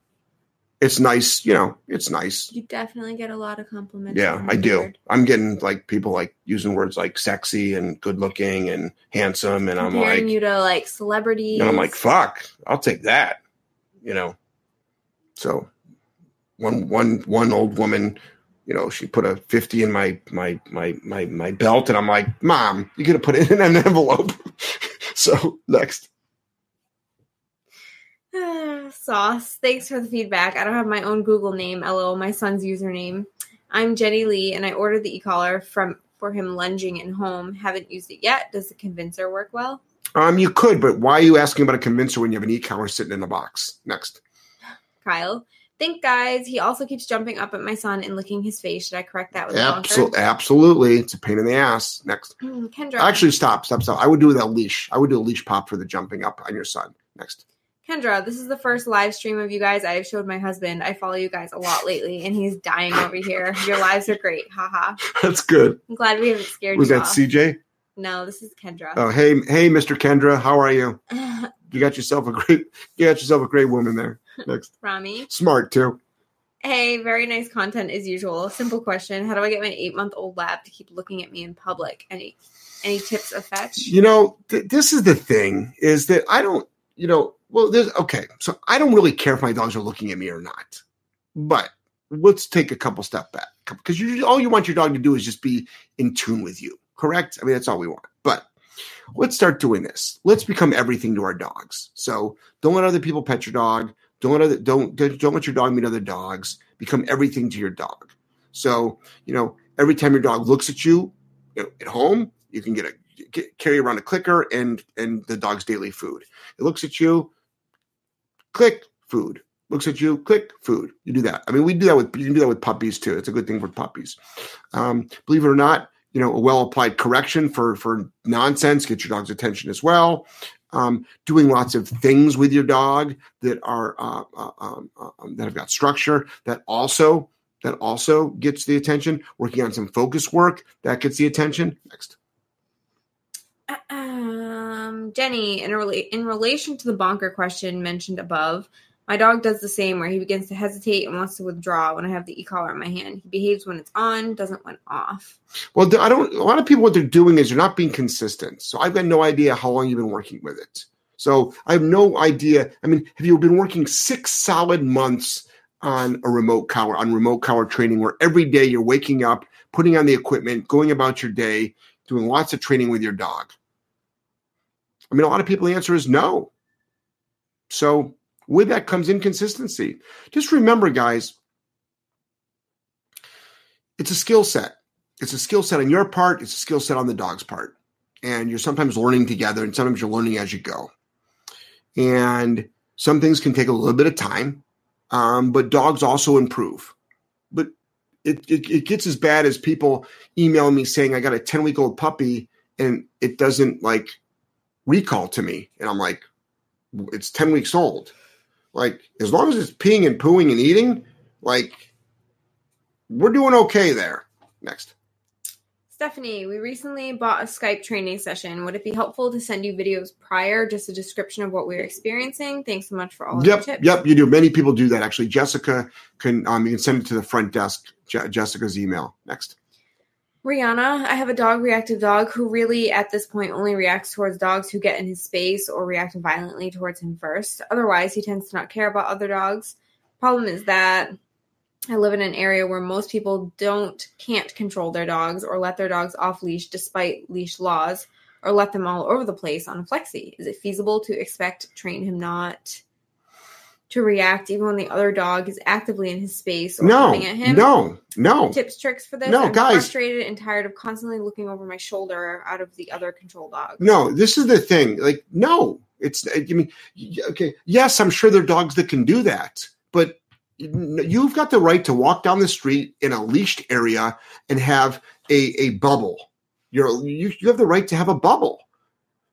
[SPEAKER 2] it's nice. You know, it's nice.
[SPEAKER 1] You definitely get a lot of compliments.
[SPEAKER 2] Yeah, I do.
[SPEAKER 1] beard.
[SPEAKER 2] I'm getting like people like using words like sexy and good looking and handsome, and I'm
[SPEAKER 1] Comparing
[SPEAKER 2] like,
[SPEAKER 1] you to like celebrities.
[SPEAKER 2] and I'm like, fuck, I'll take that. You know. So one one one old woman, you know, she put a 50 in my my my my my belt, and I'm like, Mom, you have put it in an envelope. so next.
[SPEAKER 1] Sauce. Thanks for the feedback. I don't have my own Google name. LO, my son's username. I'm Jenny Lee, and I ordered the e-collar from for him lunging in home. Haven't used it yet. Does the convincer work well?
[SPEAKER 2] Um, you could, but why are you asking about a convincer when you have an e-collar sitting in the box? Next.
[SPEAKER 1] Kyle. Think, guys. He also keeps jumping up at my son and licking his face. Should I correct that with a
[SPEAKER 2] Absol- absolutely. It's a pain in the ass. Next.
[SPEAKER 1] Hmm, Kendra.
[SPEAKER 2] Actually, stop, stop, stop. I would do it with a leash. I would do a leash pop for the jumping up on your son. Next.
[SPEAKER 1] Kendra, this is the first live stream of you guys I have showed my husband. I follow you guys a lot lately, and he's dying over here. Your lives are great. Haha.
[SPEAKER 2] That's good.
[SPEAKER 1] I'm glad we haven't scared
[SPEAKER 2] Was
[SPEAKER 1] you
[SPEAKER 2] that
[SPEAKER 1] off.
[SPEAKER 2] CJ?
[SPEAKER 1] No, this is Kendra.
[SPEAKER 2] Oh, hey, hey, Mr. Kendra, how are you? You got yourself a great, you got yourself a great woman there. Next,
[SPEAKER 1] Rami.
[SPEAKER 2] smart too.
[SPEAKER 1] Hey, very nice content as usual. Simple question: How do I get my eight-month-old lab to keep looking at me in public? Any any tips of fetch?
[SPEAKER 2] You know, th- this is the thing is that I don't, you know, well, there's okay. So I don't really care if my dogs are looking at me or not, but let's take a couple step back because you all you want your dog to do is just be in tune with you. Correct? I mean, that's all we want. But let's start doing this. Let's become everything to our dogs. So don't let other people pet your dog. Don't let other, don't don't let your dog meet other dogs. Become everything to your dog. So you know, every time your dog looks at you, you know, at home, you can get a get, carry around a clicker and and the dog's daily food. It looks at you, click food. Looks at you, click food. You do that. I mean, we do that with you can do that with puppies too. It's a good thing for puppies. Um, believe it or not, you know, a well applied correction for for nonsense get your dog's attention as well. Um, doing lots of things with your dog that are uh, uh, um, uh, um, that have got structure that also that also gets the attention. Working on some focus work that gets the attention. Next.
[SPEAKER 1] Um, Jenny, in, rela- in relation to the bonker question mentioned above, my dog does the same where he begins to hesitate and wants to withdraw when I have the e-collar in my hand. He behaves when it's on, doesn't when off.
[SPEAKER 2] Well, I don't. A lot of people, what they're doing is they're not being consistent. So I've got no idea how long you've been working with it. So I have no idea. I mean, have you been working six solid months on a remote collar, on remote collar training, where every day you're waking up, putting on the equipment, going about your day, doing lots of training with your dog? I mean, a lot of people, the answer is no. So with that comes inconsistency. Just remember, guys, it's a skill set. It's a skill set on your part, it's a skill set on the dog's part. And you're sometimes learning together, and sometimes you're learning as you go. And some things can take a little bit of time, um, but dogs also improve. But it, it, it gets as bad as people emailing me saying, I got a 10 week old puppy and it doesn't like recall to me. And I'm like, it's 10 weeks old. Like, as long as it's peeing and pooing and eating, like, we're doing okay there. Next.
[SPEAKER 1] Stephanie, we recently bought a Skype training session. Would it be helpful to send you videos prior, just a description of what we are experiencing? Thanks so much for all
[SPEAKER 2] Yep,
[SPEAKER 1] tips.
[SPEAKER 2] yep, you do. Many people do that. Actually, Jessica can um, you can send it to the front desk. Je- Jessica's email. Next.
[SPEAKER 1] Rihanna, I have a dog reactive dog who really at this point only reacts towards dogs who get in his space or react violently towards him first. Otherwise, he tends to not care about other dogs. Problem is that I live in an area where most people don't can't control their dogs or let their dogs off leash despite leash laws or let them all over the place on a flexi. Is it feasible to expect train him not? To react even when the other dog is actively in his space or
[SPEAKER 2] No,
[SPEAKER 1] coming at him?
[SPEAKER 2] no, no.
[SPEAKER 1] Tips, tricks for this?
[SPEAKER 2] No,
[SPEAKER 1] I'm
[SPEAKER 2] guys.
[SPEAKER 1] frustrated and tired of constantly looking over my shoulder out of the other control dog.
[SPEAKER 2] No, this is the thing. Like, no, it's. I mean, okay, yes, I'm sure there are dogs that can do that, but you've got the right to walk down the street in a leashed area and have a a bubble. You're you, you have the right to have a bubble,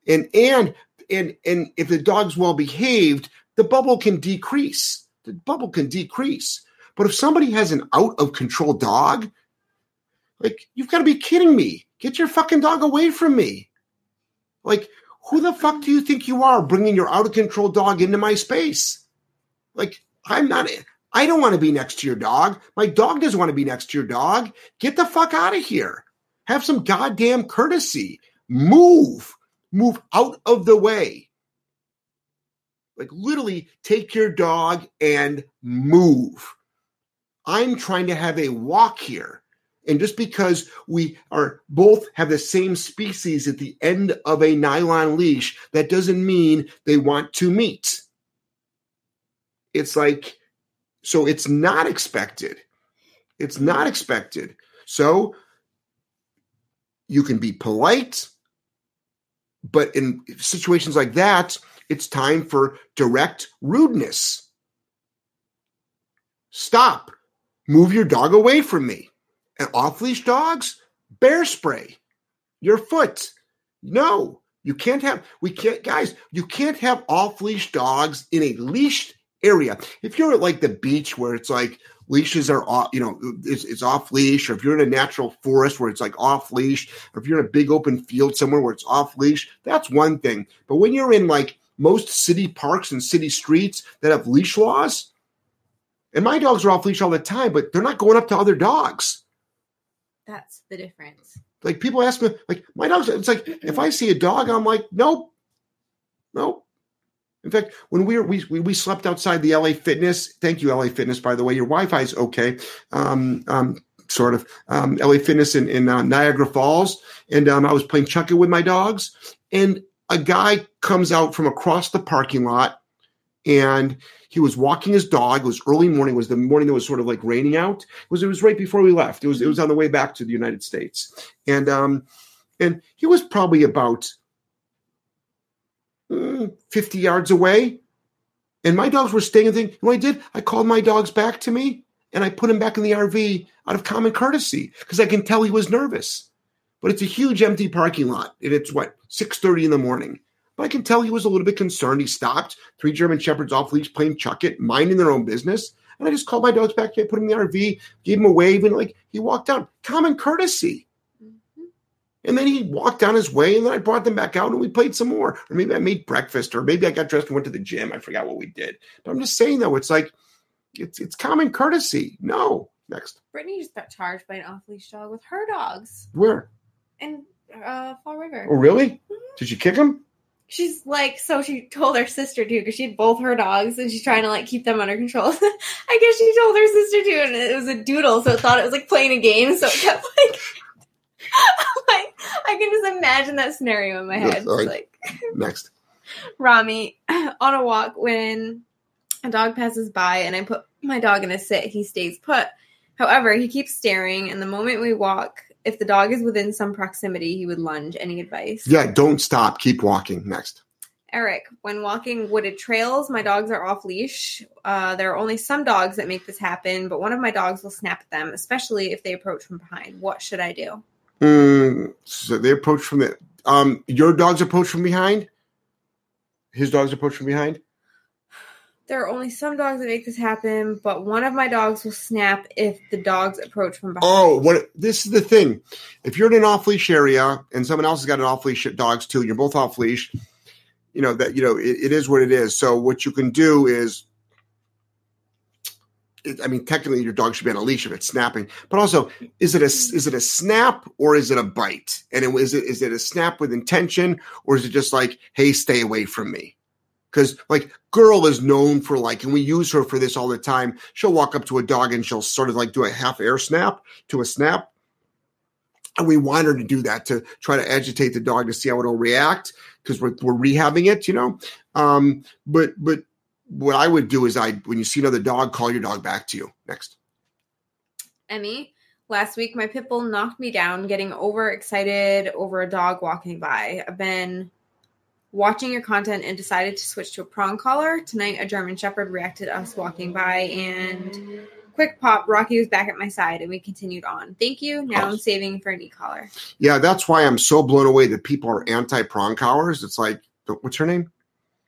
[SPEAKER 2] and and and and if the dog's well behaved, the bubble can decrease. The bubble can decrease. But if somebody has an out of control dog, like you've got to be kidding me. Get your fucking dog away from me. Like, who the fuck do you think you are bringing your out of control dog into my space? Like, I'm not, I don't want to be next to your dog. My dog doesn't want to be next to your dog. Get the fuck out of here. Have some goddamn courtesy. Move. Move out of the way. Like, literally, take your dog and move. I'm trying to have a walk here. And just because we are both have the same species at the end of a nylon leash, that doesn't mean they want to meet. It's like, so it's not expected. It's not expected. So you can be polite, but in situations like that, it's time for direct rudeness. Stop. Move your dog away from me. And off leash dogs, bear spray your foot. No, you can't have, we can't, guys, you can't have off leash dogs in a leashed area. If you're at like the beach where it's like leashes are off, you know, it's, it's off leash, or if you're in a natural forest where it's like off leash, or if you're in a big open field somewhere where it's off leash, that's one thing. But when you're in like most city parks and city streets that have leash laws, and my dogs are off leash all the time, but they're not going up to other dogs.
[SPEAKER 1] That's the difference.
[SPEAKER 2] Like people ask me, like my dogs. It's like if I see a dog, I'm like, nope, nope. In fact, when we were we we, slept outside the LA Fitness. Thank you, LA Fitness. By the way, your Wi-Fi is okay. Um, um, sort of. Um, LA Fitness in in uh, Niagara Falls, and um, I was playing chuck it with my dogs, and a guy comes out from across the parking lot, and he was walking his dog. It was early morning. It was the morning that was sort of like raining out. It was it was right before we left. It was it was on the way back to the United States, and um, and he was probably about mm, fifty yards away, and my dogs were staying. And thing. What I did, I called my dogs back to me, and I put him back in the RV out of common courtesy because I can tell he was nervous. But it's a huge empty parking lot, and it's what six thirty in the morning. But I can tell he was a little bit concerned. He stopped. Three German Shepherds off leash playing chuck it, minding their own business. And I just called my dogs back. I put him in the RV, gave him a wave, and like he walked out. Common courtesy. Mm-hmm. And then he walked down his way, and then I brought them back out and we played some more. Or maybe I made breakfast, or maybe I got dressed and went to the gym. I forgot what we did. But I'm just saying though, it's like it's it's common courtesy. No. Next.
[SPEAKER 1] Brittany just got charged by an off leash dog with her dogs
[SPEAKER 2] Where?
[SPEAKER 1] in uh, Fall River.
[SPEAKER 2] Oh really? Did you kick him?
[SPEAKER 1] She's like, so she told her sister to because she had both her dogs and she's trying to like keep them under control. I guess she told her sister to, and it was a doodle, so it thought it was like playing a game, so it kept like. like I can just imagine that scenario in my head. Like
[SPEAKER 2] Next.
[SPEAKER 1] Rami on a walk when a dog passes by and I put my dog in a sit, he stays put. However, he keeps staring, and the moment we walk, if the dog is within some proximity, he would lunge. Any advice?
[SPEAKER 2] Yeah, don't stop. Keep walking. Next.
[SPEAKER 1] Eric, when walking wooded trails, my dogs are off leash. Uh, there are only some dogs that make this happen, but one of my dogs will snap at them, especially if they approach from behind. What should I do?
[SPEAKER 2] Mm, so they approach from the um your dogs approach from behind? His dogs approach from behind?
[SPEAKER 1] There are only some dogs that make this happen, but one of my dogs will snap if the dogs approach from behind.
[SPEAKER 2] Oh, what this is the thing. If you're in an off leash area and someone else has got an off leash dogs too, you're both off leash, you know that you know it, it is what it is. So what you can do is I mean, technically, your dog should be on a leash if it's snapping. But also, is it a is it a snap or is it a bite? And it, is it is it a snap with intention or is it just like, hey, stay away from me? Because like, girl is known for like, and we use her for this all the time. She'll walk up to a dog and she'll sort of like do a half air snap to a snap. And we want her to do that to try to agitate the dog to see how it'll react because we're, we're rehabbing it, you know. Um, but but what I would do is I when you see another dog, call your dog back to you. Next.
[SPEAKER 1] Emmy, last week my pit bull knocked me down getting overexcited over a dog walking by. I've been watching your content and decided to switch to a prong collar. Tonight, a German Shepherd reacted to us walking by and quick pop, Rocky was back at my side and we continued on. Thank you. Now I'm saving for an e collar.
[SPEAKER 2] Yeah, that's why I'm so blown away that people are anti prong collars. It's like, what's her name?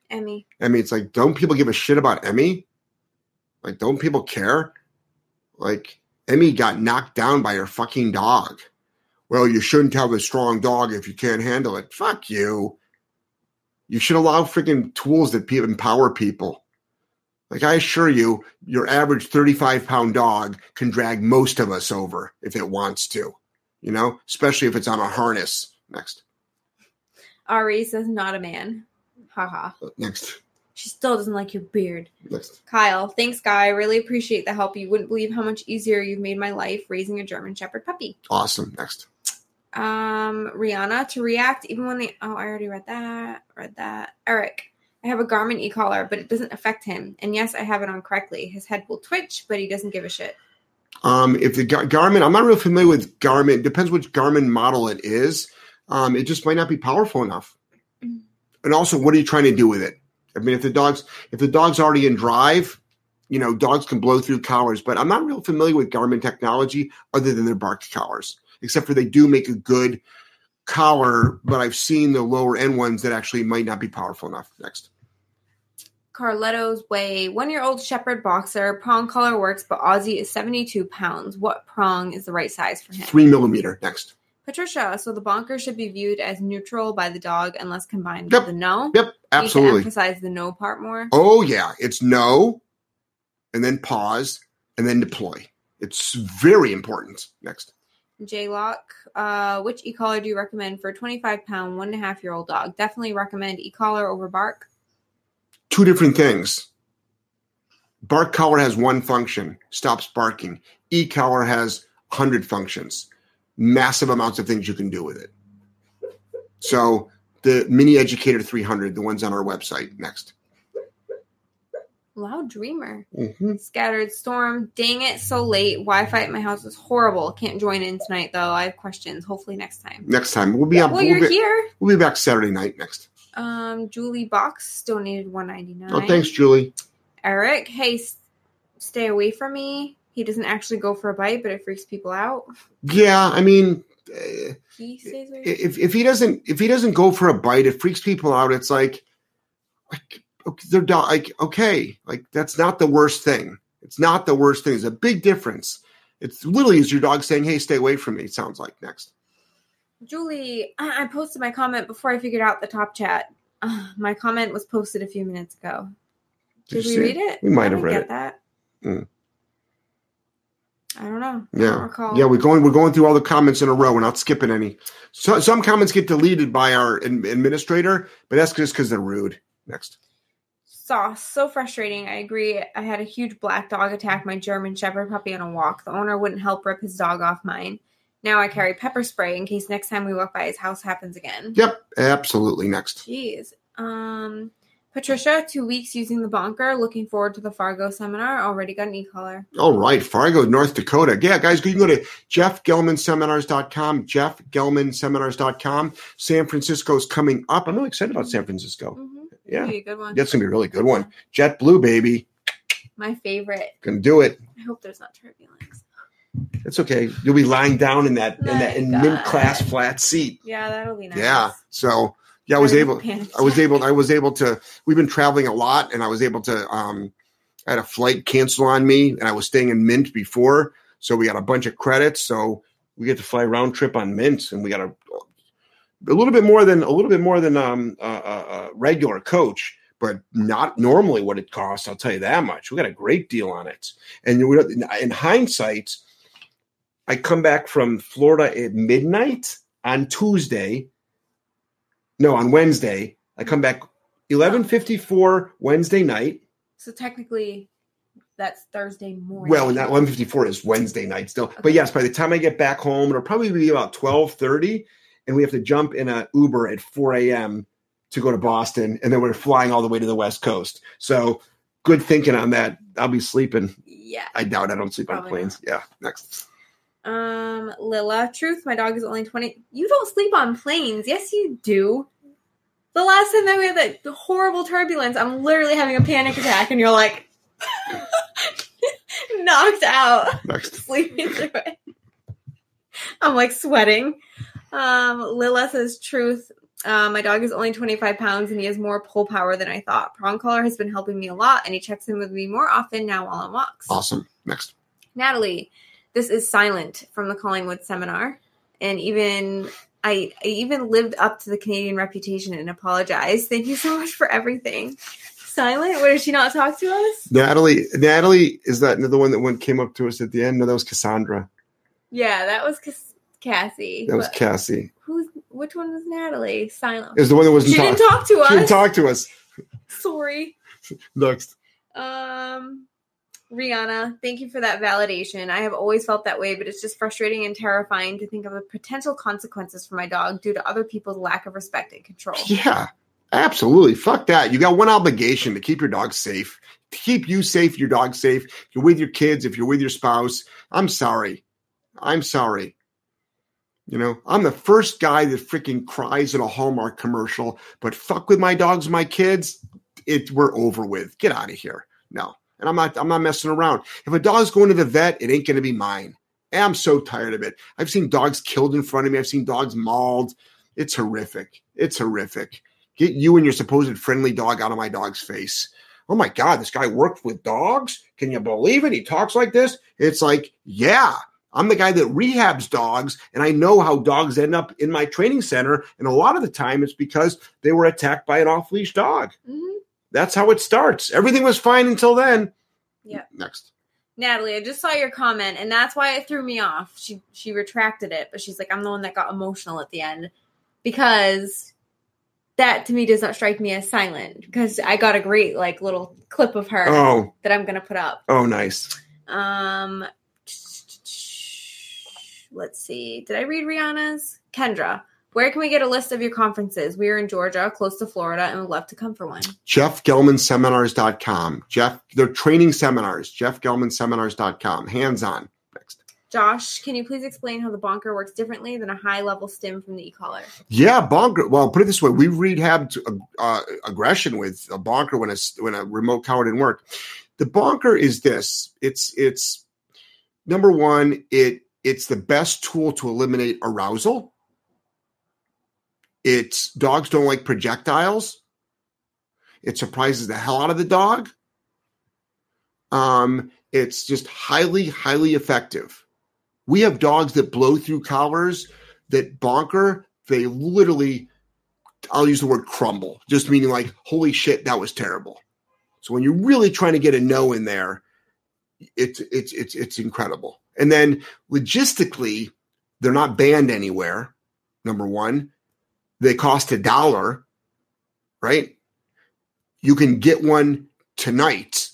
[SPEAKER 1] Emmy.
[SPEAKER 2] Emmy. it's like, don't people give a shit about Emmy? Like, don't people care? Like, Emmy got knocked down by her fucking dog. Well, you shouldn't have a strong dog if you can't handle it. Fuck you. You should allow freaking tools that empower people. Like I assure you, your average 35 pound dog can drag most of us over if it wants to, you know, especially if it's on a harness. Next.
[SPEAKER 1] Ari says, not a man. Haha.
[SPEAKER 2] Uh, next.
[SPEAKER 1] She still doesn't like your beard.
[SPEAKER 2] Next.
[SPEAKER 1] Kyle, thanks, guy. I really appreciate the help. You wouldn't believe how much easier you've made my life raising a German Shepherd puppy.
[SPEAKER 2] Awesome. Next.
[SPEAKER 1] Um, Rihanna to react even when they. oh, I already read that. Read that. Eric, I have a Garmin e-collar, but it doesn't affect him. And yes, I have it on correctly. His head will twitch, but he doesn't give a shit.
[SPEAKER 2] Um, if the Gar- Garmin, I'm not real familiar with Garmin. Depends which Garmin model it is. Um, it just might not be powerful enough. And also, what are you trying to do with it? I mean, if the dog's if the dog's already in drive, you know, dogs can blow through collars. But I'm not real familiar with Garmin technology other than their bark collars, except for they do make a good collar. But I've seen the lower end ones that actually might not be powerful enough. Next.
[SPEAKER 1] Carletto's Way, one year old Shepherd boxer, prong collar works, but Aussie is 72 pounds. What prong is the right size for him?
[SPEAKER 2] Three millimeter. Next.
[SPEAKER 1] Patricia, so the bonker should be viewed as neutral by the dog unless combined
[SPEAKER 2] Yep.
[SPEAKER 1] with the no?
[SPEAKER 2] Yep. Absolutely.
[SPEAKER 1] emphasize the no part more.
[SPEAKER 2] Oh yeah, it's no, and then pause, and then deploy. It's very important. Next.
[SPEAKER 1] J Lock, uh, which e collar do you recommend for a 25 pound, one and a half year old dog? Definitely recommend e collar over bark.
[SPEAKER 2] Two different things. Bark collar has one function, stops barking. E collar has 100 functions, massive amounts of things you can do with it. So the Mini Educator 300, the ones on our website. Next.
[SPEAKER 1] Loud Dreamer.
[SPEAKER 2] Mhm.
[SPEAKER 1] Scattered Storm. Dang it, so late. Wi Fi at my house is horrible. Can't join in tonight, though. I have questions. Hopefully, next time.
[SPEAKER 2] Next time we'll be up.
[SPEAKER 1] well,
[SPEAKER 2] we'll,
[SPEAKER 1] you're
[SPEAKER 2] be,
[SPEAKER 1] here.
[SPEAKER 2] we'll be back Saturday night. Next.
[SPEAKER 1] Um, Julie Box donated 199
[SPEAKER 2] Oh, thanks, Julie.
[SPEAKER 1] Eric, hey, stay away from me. He doesn't actually go for a bite, but it freaks people out.
[SPEAKER 2] Yeah, I mean. Uh,
[SPEAKER 1] He stays away.
[SPEAKER 2] if if he doesn't if he doesn't go for a bite, it freaks people out. It's like, like they're like okay, like that's not the worst thing. It's not the worst thing. It's a big difference. It's literally is your dog saying, "Hey, stay away from me." It sounds like next.
[SPEAKER 1] Julie, I I posted my comment before I figured out the top chat. Uh, my comment was posted a few minutes ago.
[SPEAKER 2] Did
[SPEAKER 1] Did, we read
[SPEAKER 2] it?
[SPEAKER 1] it?
[SPEAKER 2] We might have read it.
[SPEAKER 1] that.
[SPEAKER 2] Mm.
[SPEAKER 1] I don't know. I don't
[SPEAKER 2] Yeah, yeah. We're going we're going through all the comments in a row. We're not skipping any. So, some comments get deleted by our ad- administrator, but that's just because they're rude. Next.
[SPEAKER 1] Sauce, so frustrating. I agree. I had a huge black dog attack my German Shepherd puppy on a walk. The owner wouldn't help rip his dog off mine. Now I carry pepper spray in case next time we walk by his house happens again.
[SPEAKER 2] Yep, absolutely. Next.
[SPEAKER 1] Jeez. Um, Patricia, two weeks using the bonker. Looking forward to the Fargo seminar. Already got an e-collar.
[SPEAKER 2] All right, Fargo, North Dakota. Yeah, guys, you can go to jeffgellmanseminars.com, jeffgellmanseminars.com. San Francisco's coming up. I'm really excited about San Francisco.
[SPEAKER 1] Mm-hmm.
[SPEAKER 2] Yeah,
[SPEAKER 1] good one.
[SPEAKER 2] that's going to be a really good one. JetBlue, baby.
[SPEAKER 1] My favorite.
[SPEAKER 2] Can do it.
[SPEAKER 1] I hope there's not turbulence.
[SPEAKER 2] It's okay. You'll be lying down in that in that in mint class flat seat.
[SPEAKER 1] Yeah, that'll be nice.
[SPEAKER 2] Yeah. So yeah, I was able. I was able. I was able to. We've been traveling a lot, and I was able to. Um, I had a flight cancel on me, and I was staying in Mint before, so we got a bunch of credits. So we get to fly round trip on Mint, and we got a a little bit more than a little bit more than um, a, a, regular coach, but not normally what it costs. I'll tell you that much. We got a great deal on it, and we, in hindsight, I come back from Florida at midnight on Tuesday. No, on Wednesday. I come back eleven fifty four Wednesday night.
[SPEAKER 1] So technically, that's Thursday morning.
[SPEAKER 2] Well, that eleven fifty four is Wednesday night still. But yes, by the time I get back home, it'll probably be about twelve thirty, and we have to jump in a Uber at four a.m. to go to Boston, and then we're flying all the way to the West Coast. So good thinking on that. I'll be sleeping.
[SPEAKER 1] Yeah.
[SPEAKER 2] I doubt I don't sleep on
[SPEAKER 1] Probably
[SPEAKER 2] planes. Yeah. Next.
[SPEAKER 1] Um, Lila, truth, my dog is only 20. You don't sleep on planes. Yes, you do. The last time that we had that horrible turbulence, I'm literally having a panic attack, and you're like knocked out,
[SPEAKER 2] Next.
[SPEAKER 1] sleeping through it. I'm like sweating. Um, Lila says, truth. Uh, my dog is only 25 pounds and he has more pull power than I thought. Prong collar has been helping me a lot and he checks in with me more often now while on walks.
[SPEAKER 2] Awesome. Next.
[SPEAKER 1] Natalie, this is silent from the Collingwood seminar, and even I, I even lived up to the Canadian reputation and apologized. Thank you so much for everything. Silent? What did she not talk to us?
[SPEAKER 2] Natalie. Natalie is that the one that one came up to us at the end? No, that was Cassandra.
[SPEAKER 1] Yeah, that was Cass- Cassie.
[SPEAKER 2] That was
[SPEAKER 1] But
[SPEAKER 2] Cassie.
[SPEAKER 1] who's which one was Natalie? Silent.
[SPEAKER 2] Is the one that wasn't
[SPEAKER 1] She didn't talk to
[SPEAKER 2] She didn't
[SPEAKER 1] us.
[SPEAKER 2] talk to us.
[SPEAKER 1] Sorry.
[SPEAKER 2] Next.
[SPEAKER 1] Um, Rihanna, thank you for that validation. I have always felt that way, but it's just frustrating and terrifying to think of the potential consequences for my dog due to other people's lack of respect and control.
[SPEAKER 2] Yeah, absolutely. Fuck that. You got one obligation to keep your dog safe. To keep you safe, your dog safe. If you're with your kids, if you're with your spouse, I'm sorry. I'm sorry. You know, I'm the first guy that freaking cries in a Hallmark commercial, but fuck with my dogs, my kids, it we're over with. Get out of here. No. And I'm not I'm not messing around. If a dog's going to the vet, it ain't gonna be mine. And I'm so tired of it. I've seen dogs killed in front of me. I've seen dogs mauled. It's horrific. It's horrific. Get you and your supposed friendly dog out of my dog's face. Oh my God, this guy worked with dogs? Can you believe it? He talks like this? It's like, yeah, I'm the guy that rehabs dogs, and I know how dogs end up in my training center. And a lot of the time, it's because they were attacked by an off leash dog.
[SPEAKER 1] Mhm.
[SPEAKER 2] That's how it starts. Everything was fine until then.
[SPEAKER 1] Yeah.
[SPEAKER 2] Next.
[SPEAKER 1] Natalie, I just saw your comment, and that's why it threw me off. She she retracted it, but she's like, I'm the one that got emotional at the end because that to me does not strike me as silent. Because I got a great like little clip of her
[SPEAKER 2] Oh,
[SPEAKER 1] that I'm gonna put up.
[SPEAKER 2] oh, nice.
[SPEAKER 1] Um, let's see. Did I read Rihanna's? Kendra, where can we get a list of your conferences? We are in Georgia, close to Florida, and would love to come for one.
[SPEAKER 2] JeffGellmanSeminars.com. Jeff, they're training seminars. JeffGellmanSeminars.com. Hands on. Next.
[SPEAKER 1] Josh, can you please explain how the bonker works differently than a high level stim from the e-collar?
[SPEAKER 2] Yeah, bonker. Well, put it this way: we rehabbed uh, aggression with a bonker when a when a remote collar didn't work. The bonker is this: it's it's number one. It it's the best tool to eliminate arousal. It's dogs don't like projectiles. It surprises the hell out of the dog. Um, it's just highly, highly effective. We have dogs that blow through collars that bonker, they literally, I'll use the word crumble, just meaning like, holy shit, that was terrible. So when you're really trying to get a no in there, it's it's it's it's incredible. And then logistically, they're not banned anywhere. Number one, they cost a dollar, right? You can get one tonight.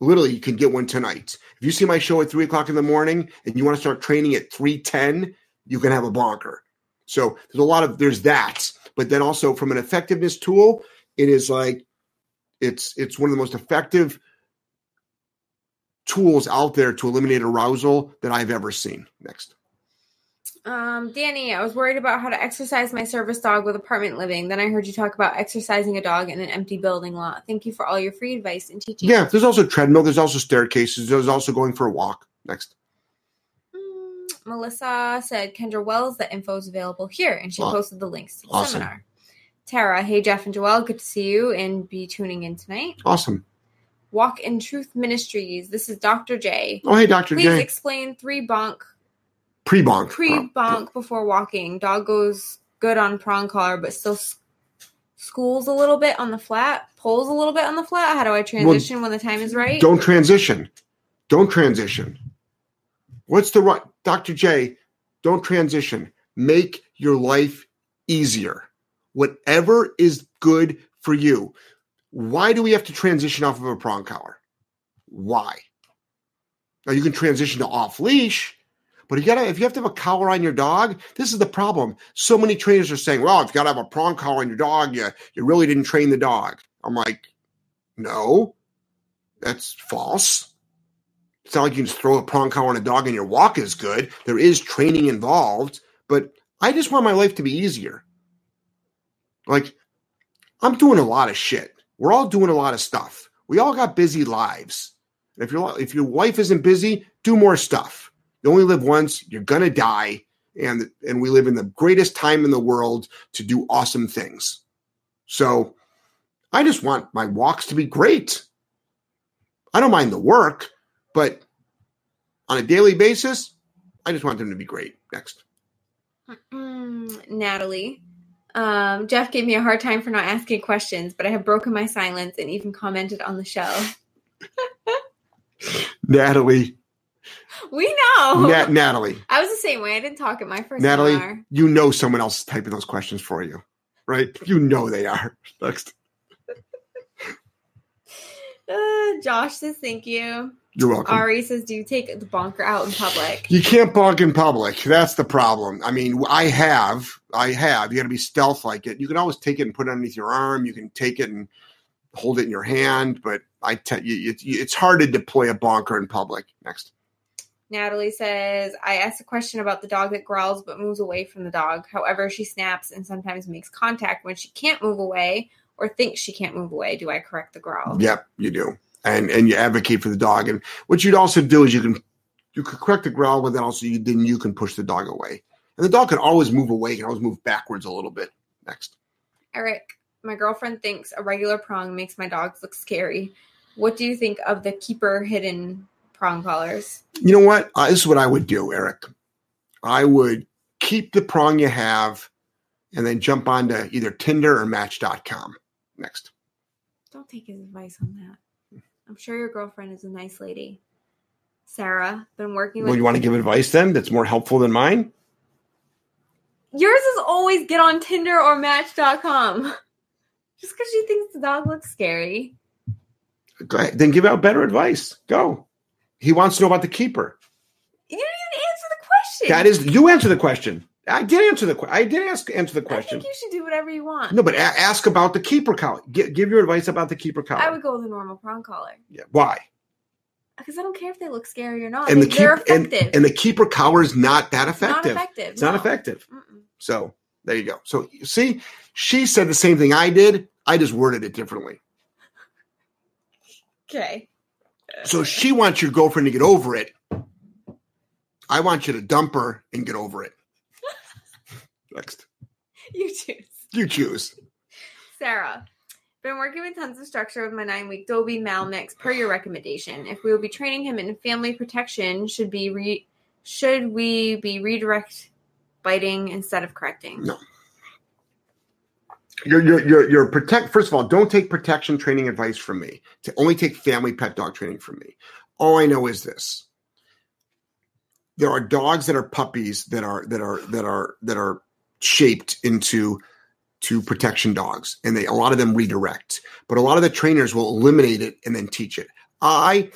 [SPEAKER 2] Literally, you can get one tonight. If you see my show at three o'clock in the morning and you want to start training at three ten, you can have a bonker. So there's a lot of there's that, but then also from an effectiveness tool, it is like it's it's one of the most effective tools out there to eliminate arousal that I've ever seen. Next.
[SPEAKER 1] Um, Danny, I was worried about how to exercise my service dog with apartment living. Then I heard you talk about exercising a dog in an empty building lot. Thank you for all your free advice and teaching.
[SPEAKER 2] Yeah, there's also treadmill, there's also staircases, there's also going for a walk. Next.
[SPEAKER 1] Mm, Melissa said Kendra Wells, the info is available here, and she
[SPEAKER 2] Aw-
[SPEAKER 1] posted the links to the
[SPEAKER 2] awesome.
[SPEAKER 1] seminar. Tara, hey Jeff and Joelle, good to see you and be tuning in tonight.
[SPEAKER 2] Awesome.
[SPEAKER 1] Walk in Truth Ministries. This is Dr. J.
[SPEAKER 2] Oh hey Dr.
[SPEAKER 1] Please
[SPEAKER 2] J.
[SPEAKER 1] Please explain three bonk
[SPEAKER 2] Pre-bonk.
[SPEAKER 1] pre bonk before walking. Dog goes good on prong collar, but still schools a little bit on the flat, pulls a little bit on the flat. How do I transition when the time is right?
[SPEAKER 2] Don't transition. Don't transition. What's the right Dr. J? Don't transition. Make your life easier. Whatever is good for you. Why do we have to transition off of a prong collar? Why? Now you can transition to off leash, but you gotta if you have to have a collar on your dog, this is the problem. So many trainers are saying, well, if you gotta have a prong collar on your dog, you, you really didn't train the dog. I'm like, no, That's false. It's not like you can just throw a prong collar on a dog and your walk is good. There is training involved, but I just want my life to be easier. Like, I'm doing a lot of shit. We're all doing a lot of stuff. We all got busy lives. If your if your wife isn't busy, do more stuff. You only live once. You're gonna die, and and we live in the greatest time in the world to do awesome things. So, I just want my walks to be great. I don't mind the work, but on a daily basis, I just want them to be great. Next.
[SPEAKER 1] Natalie. Um, Jeff gave me a hard time for not asking questions, but I have broken my silence and even commented on the show.
[SPEAKER 2] Natalie.
[SPEAKER 1] We know.
[SPEAKER 2] Nat- Natalie.
[SPEAKER 1] I was the same way. I didn't talk at my first
[SPEAKER 2] Natalie,
[SPEAKER 1] seminar.
[SPEAKER 2] you know someone else is typing those questions for you, right? You know they are. Next.
[SPEAKER 1] Uh, Josh says thank you.
[SPEAKER 2] You're welcome.
[SPEAKER 1] Ari says, "Do you take the bonker out in public?"
[SPEAKER 2] You can't bonk in public. That's the problem. I mean, I have, I have. You got to be stealth like it. You can always take it and put it underneath your arm. You can take it and hold it in your hand, but I tell you, it, it's hard to deploy a bonker in public. Next.
[SPEAKER 1] Natalie says, I asked a question about the dog that growls but moves away from the dog. However, she snaps and sometimes makes contact when she can't move away or thinks she can't move away. Do I correct the growl?
[SPEAKER 2] Yep, you do, and and you advocate for the dog. And what you'd also do is you can you can correct the growl, but then also you then you can push the dog away, and the dog can always move away. Can always move backwards a little bit. Next.
[SPEAKER 1] Eric, my girlfriend thinks a regular prong makes my dogs look scary. What do you think of the keeper hidden prong collars?
[SPEAKER 2] You know what? Uh, this is what I would do, Eric. I would keep the prong you have, and then jump onto either Tinder or Match.com. Next.
[SPEAKER 1] Don't take his advice on that. I'm sure your girlfriend is a nice lady. Sarah, been working with
[SPEAKER 2] Well, you want to give advice then that's more helpful than mine?
[SPEAKER 1] Yours is always get on Tinder or Match.com. Just because she thinks the dog looks scary.
[SPEAKER 2] Go ahead. Then give out better advice. Go. He wants to know about the keeper.
[SPEAKER 1] You didn't even answer the question.
[SPEAKER 2] That is, you answer the question. I did answer the question. I did ask answer the question.
[SPEAKER 1] I think you should do whatever you want.
[SPEAKER 2] No, but a- ask about the keeper collar. Give, give your advice about the keeper collar.
[SPEAKER 1] I would go with a normal prong collar
[SPEAKER 2] yeah. Why?
[SPEAKER 1] because I don't care if they look scary or not.
[SPEAKER 2] And the
[SPEAKER 1] They- they're
[SPEAKER 2] keep and, and the keeper collar is not that
[SPEAKER 1] It's not
[SPEAKER 2] effective.
[SPEAKER 1] effective.
[SPEAKER 2] It's not effective.
[SPEAKER 1] Mm-mm.
[SPEAKER 2] So there you go. So you see, she said the same thing I did. I just worded it differently.
[SPEAKER 1] Okay.
[SPEAKER 2] So she wants your girlfriend to get over it. I want you to dump her and get over it. Next.
[SPEAKER 1] You choose.
[SPEAKER 2] You choose.
[SPEAKER 1] Sarah. Been working with tons of structure with my nine week Dobie Mal mix per your recommendation. If we will be training him in family protection, should be re- should we be redirect biting instead of correcting?
[SPEAKER 2] No. You're, you're, you're, you're protect. First of all, don't take protection training advice from me. To only take family pet dog training from me. All I know is this: there are dogs that are puppies that are that are that are that are shaped into to protection dogs, and they a lot of them redirect. But a lot of the trainers will eliminate it and then teach it. I,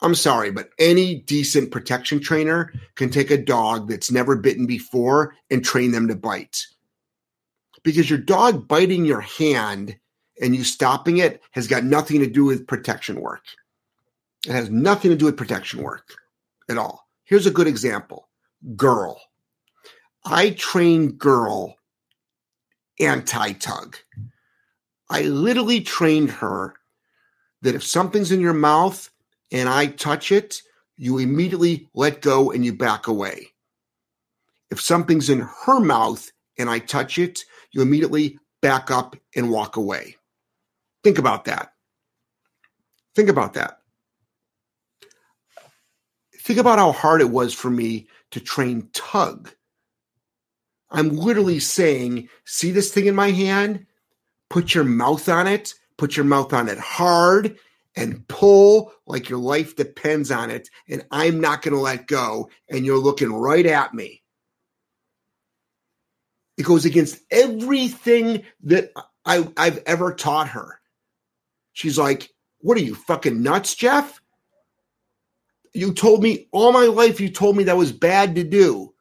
[SPEAKER 2] I'm sorry, but any decent protection trainer can take a dog that's never bitten before and train them to bite because your dog biting your hand and you stopping it has got nothing to do with protection work. It has nothing to do with protection work at all. Here's a good example Girl. I train Girl anti tug. I literally trained her that if something's in your mouth and I touch it, you immediately let go and you back away. If something's in her mouth and I touch it, you immediately back up and walk away. Think about that. Think about that. Think about how hard it was for me to train tug. I'm literally saying, see this thing in my hand? Put your mouth on it, put your mouth on it hard, and pull like your life depends on it. And I'm not going to let go. And you're looking right at me. It goes against everything that I, I've ever taught her. She's like, What are you, fucking nuts, Jeff? You told me all my life, you told me that was bad to do.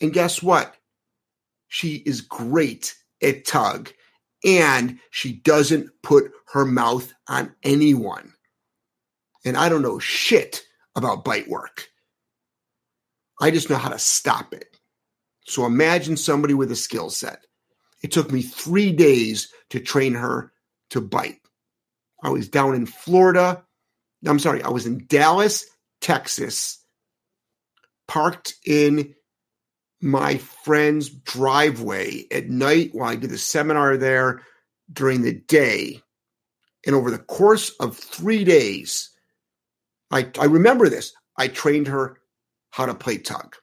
[SPEAKER 2] And guess what? She is great at tug and she doesn't put her mouth on anyone. and I don't know shit about bite work. I just know how to stop it. So imagine somebody with a skill set. It took me three days to train her to bite. I was down in Florida. I'm sorry, I was in Dallas, Texas, parked in my friend's driveway at night while I did the seminar there during the day. And over the course of three days, I, I remember this. I trained her how to play tug.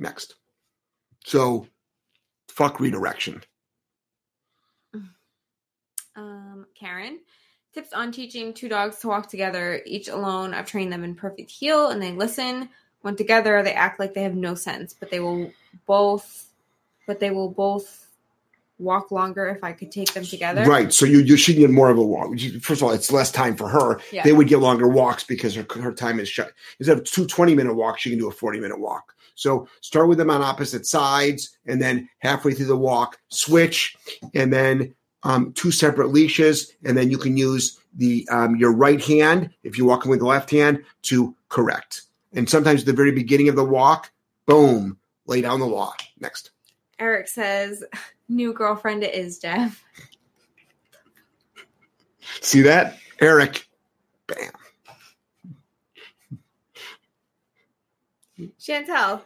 [SPEAKER 2] Next. So, fuck redirection.
[SPEAKER 1] Um, Karen, tips on teaching two dogs to walk together, each alone. I've trained them in perfect heel and they listen. When together, they act like they have no sense, but they will both, but they will both walk longer if I could take them together.
[SPEAKER 2] Right. So you you should get more of a walk. First of all, it's less time for her.
[SPEAKER 1] Yeah.
[SPEAKER 2] They would get longer walks because her her time is shut. Instead of two 20 minute walks, she can do a 40 minute walk. So start with them on opposite sides and then halfway through the walk, switch, and then um, two separate leashes, and then you can use the um, your right hand if you're walking with the left hand to correct. And sometimes at the very beginning of the walk, boom, lay down the law. Next.
[SPEAKER 1] Eric says, new girlfriend it is, Jeff.
[SPEAKER 2] See that? Eric. Bam.
[SPEAKER 1] Chantel,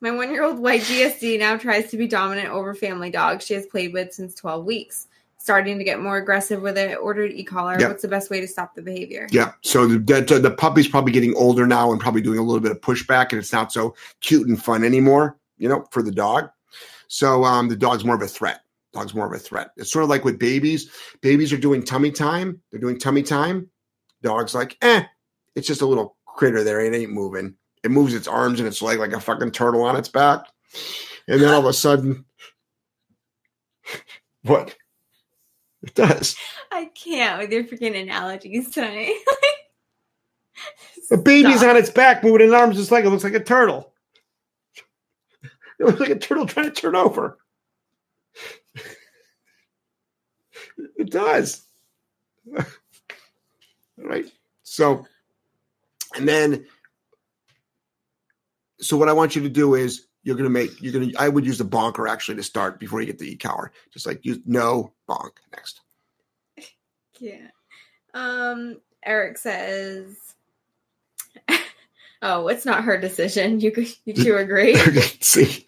[SPEAKER 1] my one year old white GSD now tries to be dominant over family dog she has played with since 12 weeks. Starting to get more aggressive with it. Ordered e collar.
[SPEAKER 2] Yeah.
[SPEAKER 1] What's the best way to stop the behavior?
[SPEAKER 2] Yeah. So the, the the puppy's probably getting older now and probably doing a little bit of pushback, and it's not so cute and fun anymore. You know, for the dog. So um, the dog's more of a threat. Dog's more of a threat. It's sort of like with babies. Babies are doing tummy time. They're doing tummy time. Dog's like, eh, it's just a little critter there. It ain't moving. It moves its arms and its leg like a fucking turtle on its back. And then all of a sudden, what? It does.
[SPEAKER 1] I can't with your freaking analogies tonight.
[SPEAKER 2] The baby's on its back, moving its arms just like it looks like a turtle. It looks like a turtle trying to turn over. It does. All right. So, and then, so what I want you to do is you're going to make, you're going to, I would use the bonker actually to start before you get the e-collar. Just like use no bonk next.
[SPEAKER 1] Yeah. Um, Eric says, "Oh, it's not her decision. You could, you two agree."
[SPEAKER 2] See,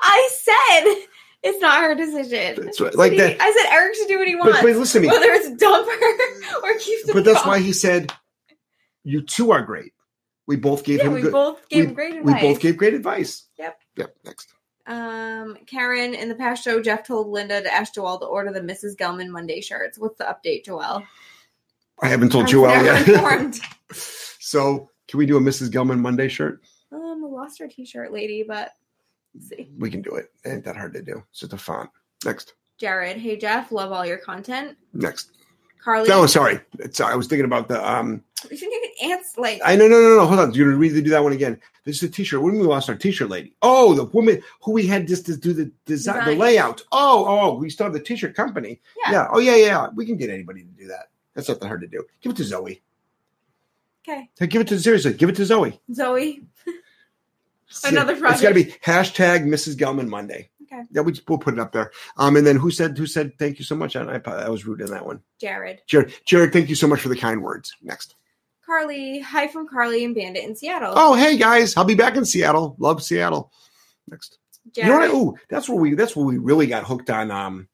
[SPEAKER 1] I said it's not her decision.
[SPEAKER 2] That's right. Like that.
[SPEAKER 1] I said Eric should do what he wants,
[SPEAKER 2] But, but listen to me.
[SPEAKER 1] whether it's dump her or keep the
[SPEAKER 2] But that's why he said, "You two are great." We both gave
[SPEAKER 1] Yeah,
[SPEAKER 2] him
[SPEAKER 1] we
[SPEAKER 2] good.
[SPEAKER 1] both gave
[SPEAKER 2] we-
[SPEAKER 1] great
[SPEAKER 2] we
[SPEAKER 1] advice.
[SPEAKER 2] both gave great advice.
[SPEAKER 1] Yep.
[SPEAKER 2] Yep. Next.
[SPEAKER 1] Um, Karen, in the past show, Jeff told Linda to ask Joelle to order the Mrs. Gellman Monday shirts. What's the update, Joelle?
[SPEAKER 2] I haven't told
[SPEAKER 1] I'm
[SPEAKER 2] Joelle yet. so, can we do a Mrs. Gellman Monday shirt?
[SPEAKER 1] um, we lost our T-shirt lady, but see.
[SPEAKER 2] We can do it. It ain't that hard to do. It's just a font. Next.
[SPEAKER 1] Jared, hey Jeff, love all your content.
[SPEAKER 2] Next.
[SPEAKER 1] Carly,
[SPEAKER 2] No, sorry. It's, I was thinking about the. um
[SPEAKER 1] you should even answer like
[SPEAKER 2] I no no no no. Hold on. Do You're gonna really do that one again. This is a T-shirt. When we lost our T-shirt lady. Oh, the woman who we had just to do the design, the layout. Oh, oh, we still have the T-shirt company.
[SPEAKER 1] Yeah.
[SPEAKER 2] yeah. Oh yeah, yeah. We can get anybody to do that. That's not that hard to do. Give it to Zoe.
[SPEAKER 1] okay,
[SPEAKER 2] Hey, give it to seriously. Give it to Zoe.
[SPEAKER 1] Zoe. Another
[SPEAKER 2] It's got to be hashtag Mrs. Gellman Monday.
[SPEAKER 1] Okay.
[SPEAKER 2] Yeah, we, we'll put it up there. Um, and then who said who said thank you so much? I, I, I was rude in that one.
[SPEAKER 1] Jared,
[SPEAKER 2] Jared, Jared, thank you so much for the kind words. Next.
[SPEAKER 1] Carly, hi from Carly and Bandit in Seattle.
[SPEAKER 2] Oh, hey guys, I'll be back in Seattle. Love Seattle. Next.
[SPEAKER 1] Jared,
[SPEAKER 2] You know what? Oh, that's where we that's where we really got hooked on um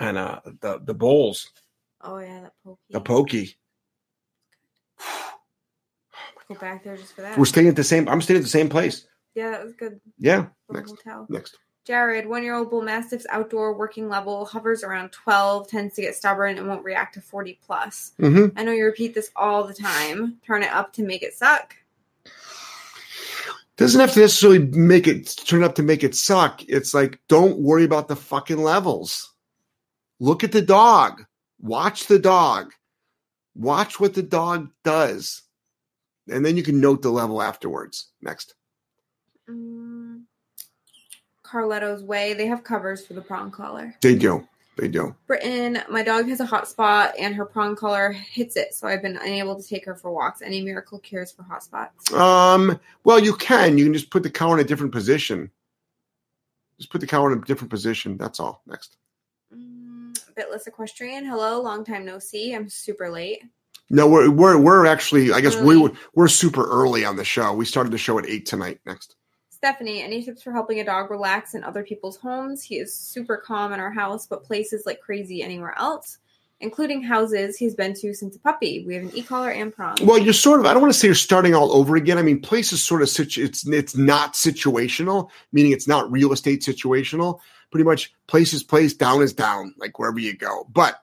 [SPEAKER 2] on uh the the bowls,
[SPEAKER 1] oh yeah, that poke.
[SPEAKER 2] the poke.
[SPEAKER 1] Go back there just for that.
[SPEAKER 2] We're staying at the same. I'm staying at the same place.
[SPEAKER 1] yeah, that was good.
[SPEAKER 2] Yeah. Next.
[SPEAKER 1] hotel.
[SPEAKER 2] Next.
[SPEAKER 1] Jared, one year old bull mastiff's outdoor working level hovers around 12, tends to get stubborn and won't react to 40 plus.
[SPEAKER 2] Mm-hmm.
[SPEAKER 1] I know you repeat this all the time. Turn it up to make it suck.
[SPEAKER 2] doesn't have to necessarily make it turn up to make it suck. It's like don't worry about the fucking levels. Look at the dog. Watch the dog. Watch what the dog does. And then you can note the level afterwards. Next.
[SPEAKER 1] Mm. Carletto's Way. They have covers for the prong collar.
[SPEAKER 2] They do. They do.
[SPEAKER 1] Britain, my dog has a hot spot and her prong collar hits it, so I've been unable to take her for walks. Any miracle cures for hot spots?
[SPEAKER 2] Um, well, you can. You can just put the cow in a different position. Just put the cow in a different position. That's all. Next.
[SPEAKER 1] Mm, Bitless equestrian. Hello, long time no see. I'm super late.
[SPEAKER 2] No, we're we're we're actually. I guess we
[SPEAKER 1] Early.
[SPEAKER 2] were we're super early on the show. We started the show at eight tonight. Next.
[SPEAKER 1] Stephanie, any tips for helping a dog relax in other people's homes? He is super calm in our house, but places like crazy anywhere else, including houses he's been to since a puppy. We have an e-collar and prong.
[SPEAKER 2] Well, you're sort of. I don't want to say you're starting all over again. I mean, place is sort of situ- It's it's not situational, meaning it's not real estate situational. Pretty much, place is place, down is down, like wherever you go. But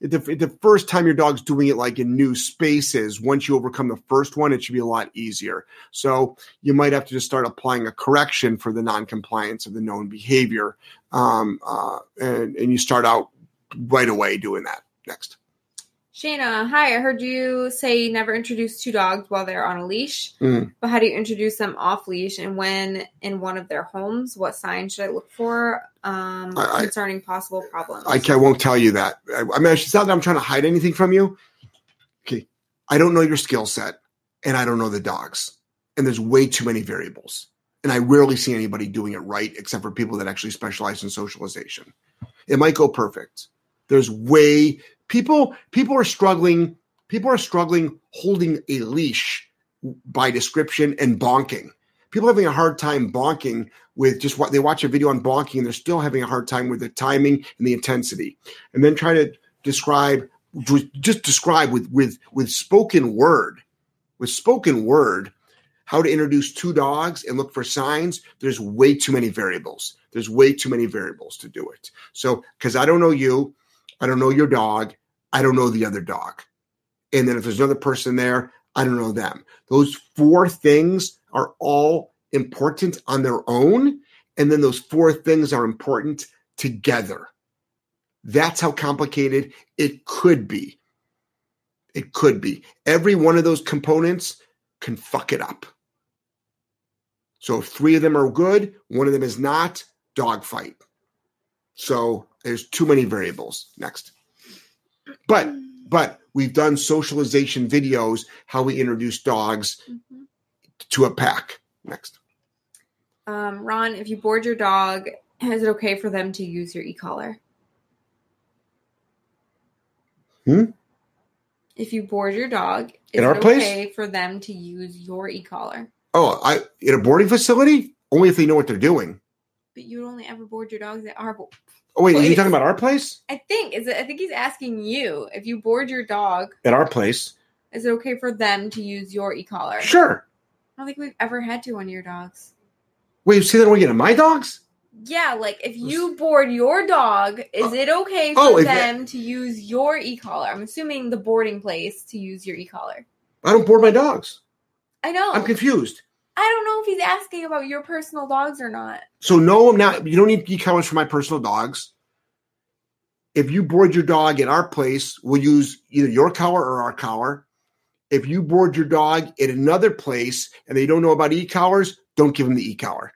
[SPEAKER 2] the, the first time your dog's doing it, like in new spaces, once you overcome the first one, it should be a lot easier. So you might have to just start applying a correction for the non-compliance of the known behavior, um, uh, and and you start out right away doing that. Next.
[SPEAKER 1] Shayna, hi. I heard you say you never introduce two dogs while they're on a leash.
[SPEAKER 2] Mm.
[SPEAKER 1] But how do you introduce them off leash and when in one of their homes? What signs should I look for um,
[SPEAKER 2] I-
[SPEAKER 1] concerning possible problems?
[SPEAKER 2] I, I won't tell you that. I, I mean, it's not that I'm trying to hide anything from you. Okay. I don't know your skill set and I don't know the dogs. And there's way too many variables. And I rarely see anybody doing it right except for people that actually specialize in socialization. It might go perfect. There's way people people are struggling people are struggling holding a leash by description and bonking. People are having a hard time bonking with just what they watch a video on bonking and they're still having a hard time with the timing and the intensity. And then try to describe just describe with with with spoken word with spoken word how to introduce two dogs and look for signs there's way too many variables there's way too many variables to do it so because i don't know you i don't know your dog i don't know the other dog and then if there's another person there i don't know them those four things are all important on their own and then those four things are important together that's how complicated it could be. It could be. Every one of those components can fuck it up. So if three of them are good, one of them is not, dogfight. So there's too many variables. Next. But but we've done socialization videos how we introduce dogs
[SPEAKER 1] Mhm.
[SPEAKER 2] to a pack. Next.
[SPEAKER 1] Um, Ron, if you board your dog, is it okay for them to use your e-collar?
[SPEAKER 2] Hmm?
[SPEAKER 1] If you board your dog, is
[SPEAKER 2] In our
[SPEAKER 1] it
[SPEAKER 2] place?
[SPEAKER 1] okay for them to use your e-collar?
[SPEAKER 2] Oh, I in a boarding facility? Only if they know what they're doing.
[SPEAKER 1] But you would only ever board your dogs at our.
[SPEAKER 2] Oh wait, are you talking about our place?
[SPEAKER 1] I think is it. I think he's asking you if you board your dog,
[SPEAKER 2] At our place.
[SPEAKER 1] is it okay for them to use your e-collar?
[SPEAKER 2] Sure.
[SPEAKER 1] I don't think we've ever had to on your dogs.
[SPEAKER 2] Wait, you say that we get again? My dogs?
[SPEAKER 1] Yeah, like if you board your dog, is oh. it okay for
[SPEAKER 2] Oh,
[SPEAKER 1] them to use your e-collar? I'm assuming the boarding place to use your e-collar.
[SPEAKER 2] I don't board my dogs.
[SPEAKER 1] I know.
[SPEAKER 2] I'm confused.
[SPEAKER 1] I don't know if he's asking about your personal dogs or not.
[SPEAKER 2] So no, I'm not. You don't need e-collars for my personal dogs. If you board your dog at our place, we'll use either your collar or our collar. If you board your dog at another place and they don't know about e-collars, don't give them the e-collar.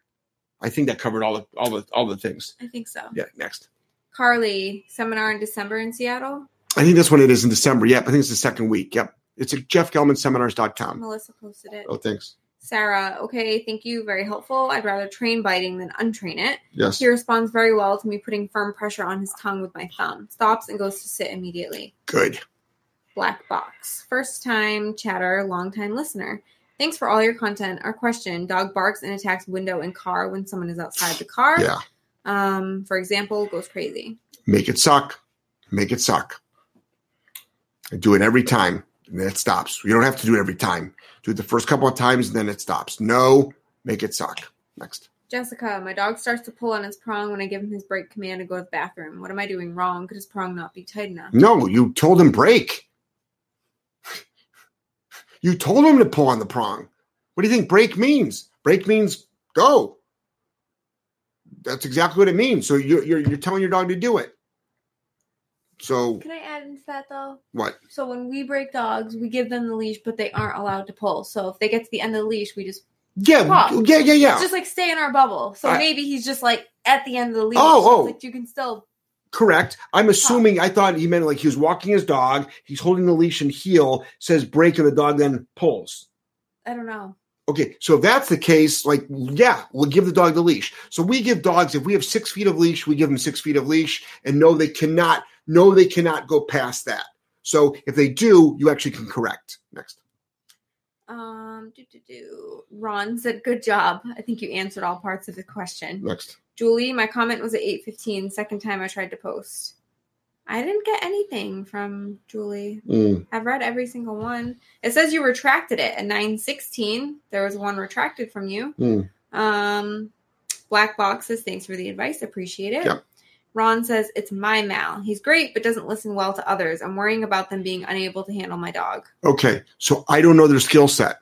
[SPEAKER 2] I think that covered all the all the all the things.
[SPEAKER 1] I think so.
[SPEAKER 2] Yeah, next.
[SPEAKER 1] Carly, seminar in December in Seattle.
[SPEAKER 2] I think that's when it is in December. Yep, I think it's the second week. Yep. It's at jeffgellmanseminars.com.
[SPEAKER 1] Melissa posted it.
[SPEAKER 2] Oh, thanks.
[SPEAKER 1] Sarah, okay, thank you. Very helpful. I'd rather train biting than untrain it.
[SPEAKER 2] Yes.
[SPEAKER 1] He responds very well to me putting firm pressure on his tongue with my thumb. Stops and goes to sit immediately.
[SPEAKER 2] Good.
[SPEAKER 1] Black box. First time chatter, long time listener. Thanks for all your content. Our question dog barks and attacks window and car when someone is outside the car.
[SPEAKER 2] Yeah.
[SPEAKER 1] Um, for example, goes crazy.
[SPEAKER 2] Make it suck. Make it suck. I do it every time, and then it stops. You don't have to do it every time. Do it the first couple of times, and then it stops. No, make it suck. Next.
[SPEAKER 1] Jessica, my dog starts to pull on his prong when I give him his break command to go to the bathroom. What am I doing wrong? Could his prong not be tight enough?
[SPEAKER 2] No, you told him break. You told him to pull on the prong. What do you think break means? Break means go. That's exactly what it means. So you're, you're, you're telling your dog to do it. So
[SPEAKER 1] Can I add into that though?
[SPEAKER 2] what?
[SPEAKER 1] So when we break dogs, we give them the leash, but they aren't allowed to pull. So if they get to the end of the leash, we just
[SPEAKER 2] Yeah,
[SPEAKER 1] Wow.
[SPEAKER 2] yeah, yeah, yeah.
[SPEAKER 1] just like stay in our bubble. So
[SPEAKER 2] I-
[SPEAKER 1] maybe he's just like at the end of the leash.
[SPEAKER 2] Oh,
[SPEAKER 1] So
[SPEAKER 2] oh.
[SPEAKER 1] like you can still
[SPEAKER 2] Correct. I'm assuming. I thought he meant like he was walking his dog. He's holding the leash and heel says break, and the dog then pulls.
[SPEAKER 1] I don't know.
[SPEAKER 2] Okay, so if that's the case, like, yeah, we'll give the dog the leash. So we give dogs, if we have six feet of leash, we give them six feet of leash, and no, they cannot, no, they cannot go past that. So if they do, you actually can correct. Next.
[SPEAKER 1] Um, do, do, do. Ron said, "Good job. I think you answered all parts of the question."
[SPEAKER 2] Next.
[SPEAKER 1] Julie, my comment was at 8:15. Second time I tried to post. I didn't get anything from Julie.
[SPEAKER 2] Mm.
[SPEAKER 1] I've read every single one. It says you retracted it at 9:16. There was one retracted from you.
[SPEAKER 2] Mm.
[SPEAKER 1] Um, Black Box says, "Thanks for the advice. Appreciate it."
[SPEAKER 2] Yep.
[SPEAKER 1] Ron says, "It's my Mal. He's great, but doesn't listen well to others. I'm worrying about them being unable to handle my dog."
[SPEAKER 2] Okay, so I don't know their skill set.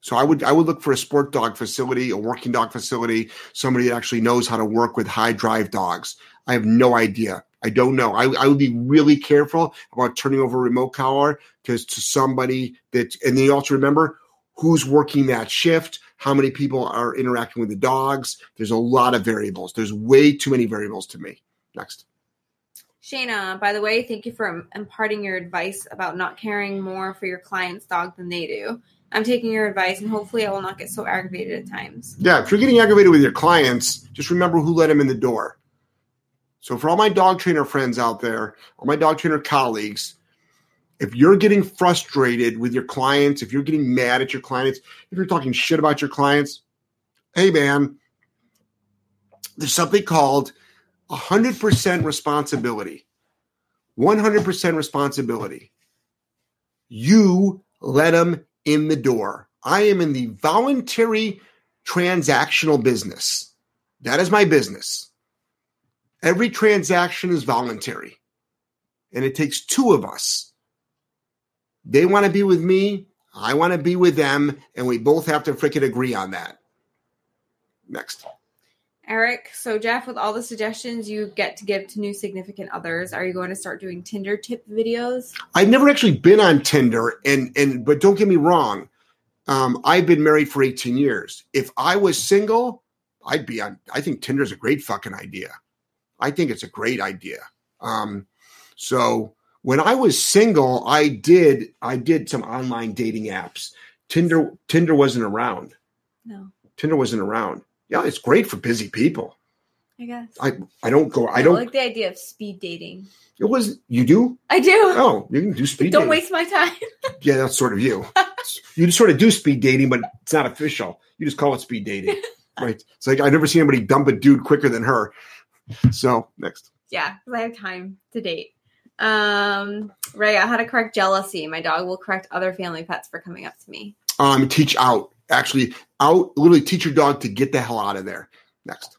[SPEAKER 2] So I would I would look for a sport dog facility, a working dog facility, somebody that actually knows how to work with high drive dogs. I have no idea. I don't know. I, I would be really careful about turning over a remote collar to, to somebody that, and then you also remember who's working that shift, how many people are interacting with the dogs. There's a lot of variables. There's way too many variables to me. Next.
[SPEAKER 1] Shayna, by the way, thank you for imparting your advice about not caring more for your client's dog than they do. I'm taking your advice and hopefully I will not get so aggravated at times.
[SPEAKER 2] Yeah, if you're getting aggravated with your clients, just remember who let them in the door. So for all my dog trainer friends out there, all my dog trainer colleagues, if you're getting frustrated with your clients, if you're getting mad at your clients, if you're talking shit about your clients, hey man, there's something called 100% responsibility. 100% responsibility. You let them in the door. I am in the voluntary transactional business. That is my business. Every transaction is voluntary, and it takes two of us. They want to be with me, I want to be with them, and we both have to freaking agree on that. Next.
[SPEAKER 1] Eric, so Jeff, with all the suggestions you get to give to new significant others, are you going to start doing Tinder tip videos?
[SPEAKER 2] I've never actually been on Tinder, and and but don't get me wrong, um, I've been married for 18 years. If I was single, I'd be on. I think Tinder's a great fucking idea. I think it's a great idea. Um, so when I was single, I did I did some online dating apps. Tinder Tinder wasn't around.
[SPEAKER 1] No,
[SPEAKER 2] Tinder wasn't around. Yeah, it's great for busy people.
[SPEAKER 1] I guess.
[SPEAKER 2] I I don't go. I
[SPEAKER 1] I
[SPEAKER 2] don't.
[SPEAKER 1] like the idea of speed dating.
[SPEAKER 2] it was you do.
[SPEAKER 1] I do.
[SPEAKER 2] Oh, you can do speed. Dating.
[SPEAKER 1] Don't
[SPEAKER 2] dating.
[SPEAKER 1] waste my time.
[SPEAKER 2] Yeah, that's sort of you. you just sort of do speed dating, but it's not official. You just call it speed dating, right? It's like I've never seen anybody dump a dude quicker than her. So next,
[SPEAKER 1] yeah, because I have time to date. Um, Ray, how to correct jealousy. My dog will correct other family pets for coming up to me.
[SPEAKER 2] um, teach out. Actually, out. Literally, teach your dog to get the hell out of there. Next,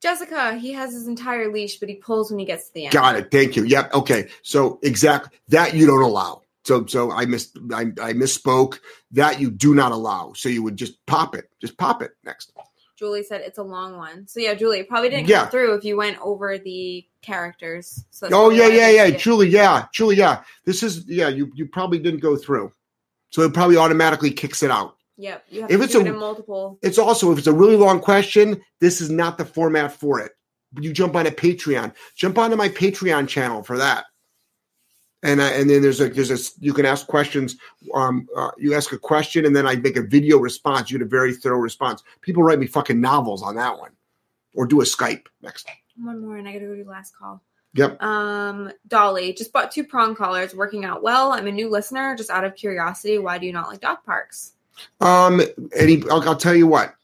[SPEAKER 1] Jessica, he has his entire leash, but he pulls when he gets to the end.
[SPEAKER 2] got it. Thank you. Yep. Okay. So exact that you don't allow. So so I missed. I, I misspoke. That you do not allow. So you would just pop it. Just pop it. Next.
[SPEAKER 1] Julie said it's a long one. So yeah, Julie, probably didn't
[SPEAKER 2] Yeah.
[SPEAKER 1] come through if you went over the characters. So
[SPEAKER 2] Oh yeah, yeah, yeah,
[SPEAKER 1] it.
[SPEAKER 2] Julie, yeah, Julie, yeah. This is yeah. You you probably didn't go through, so it probably automatically kicks it out.
[SPEAKER 1] Yep. You have
[SPEAKER 2] If
[SPEAKER 1] to
[SPEAKER 2] it's a-
[SPEAKER 1] it in multiple.
[SPEAKER 2] It's also if it's a really long question, this is not the format for it. You jump on a Patreon, jump onto my Patreon channel for that. And uh, and then there's a there's a you can ask questions. Um, uh, you ask a question and then I make a video response. You get a very thorough response. People write me fucking novels on that one, or do a Skype next.
[SPEAKER 1] One more, and I gotta go do last call.
[SPEAKER 2] Yep.
[SPEAKER 1] Um, Dolly just bought two prong collars, working out well. I'm a new listener, just out of curiosity. Why do you not like dog parks?
[SPEAKER 2] Um, any, I'll, I'll tell you what.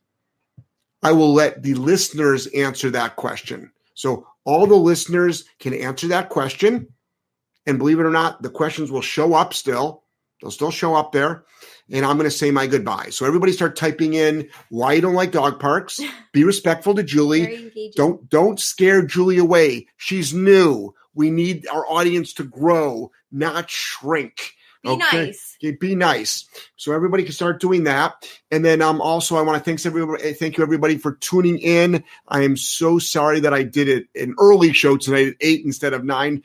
[SPEAKER 2] I will let the listeners answer that question. So all the listeners can answer that question, and believe it or not, the questions will show up still. They'll still show up there, and I'm going to say my goodbye. So everybody, start typing in why you don't like dog parks. Be respectful to Julie. Don't don't scare Julie away. She's new. We need our audience to grow, not shrink.
[SPEAKER 1] Be
[SPEAKER 2] okay.
[SPEAKER 1] nice.
[SPEAKER 2] Okay, be nice. So everybody can start doing that. And then um also I want to thanks everybody thank you everybody for tuning in. I am so sorry that I did it an early show tonight at eight instead of nine.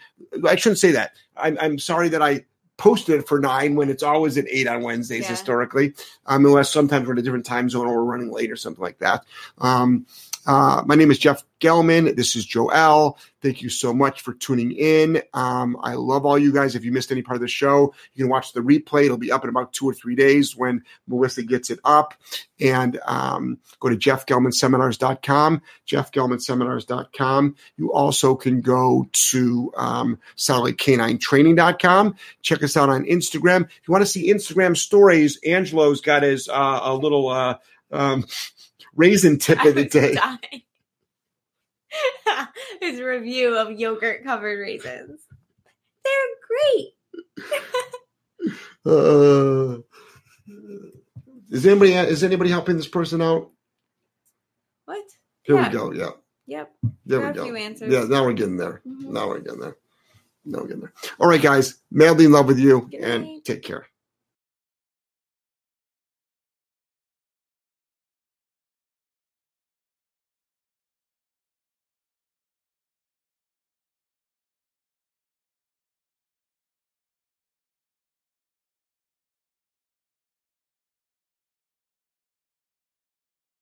[SPEAKER 2] I shouldn't say that. I'm I'm sorry that I posted it for nine when it's always at eight on Wednesdays
[SPEAKER 1] Yeah.
[SPEAKER 2] historically. Um unless sometimes we're in a different time zone or we're running late or something like that. Um Uh, my name is Jeff Gellman. This is Joel. Thank you so much for tuning in. Um, I love all you guys. If you missed any part of the show, you can watch the replay. It'll be up in about two or three days when Melissa gets it up. And um, go to jeffgellmanseminars.com, jeffgellmanseminars.com. You also can go to um, solidk9training.com. Check us out on Instagram. If you want to see Instagram stories, Angelo's got his uh, a little uh, um, raisin tip of the day.
[SPEAKER 1] His review of yogurt covered raisins. They're great.
[SPEAKER 2] Uh, is anybody is anybody helping this person out?
[SPEAKER 1] What?
[SPEAKER 2] Here
[SPEAKER 1] Yeah.
[SPEAKER 2] we go. Yeah,
[SPEAKER 1] Yep.
[SPEAKER 2] there
[SPEAKER 1] Got
[SPEAKER 2] we
[SPEAKER 1] a
[SPEAKER 2] go.
[SPEAKER 1] few answers.
[SPEAKER 2] Yeah, now we're getting there.
[SPEAKER 1] Mhm.
[SPEAKER 2] Now we're getting there. Now we're getting there. All right, guys. Madly in love with you,
[SPEAKER 1] Good
[SPEAKER 2] and
[SPEAKER 1] night.
[SPEAKER 2] take care.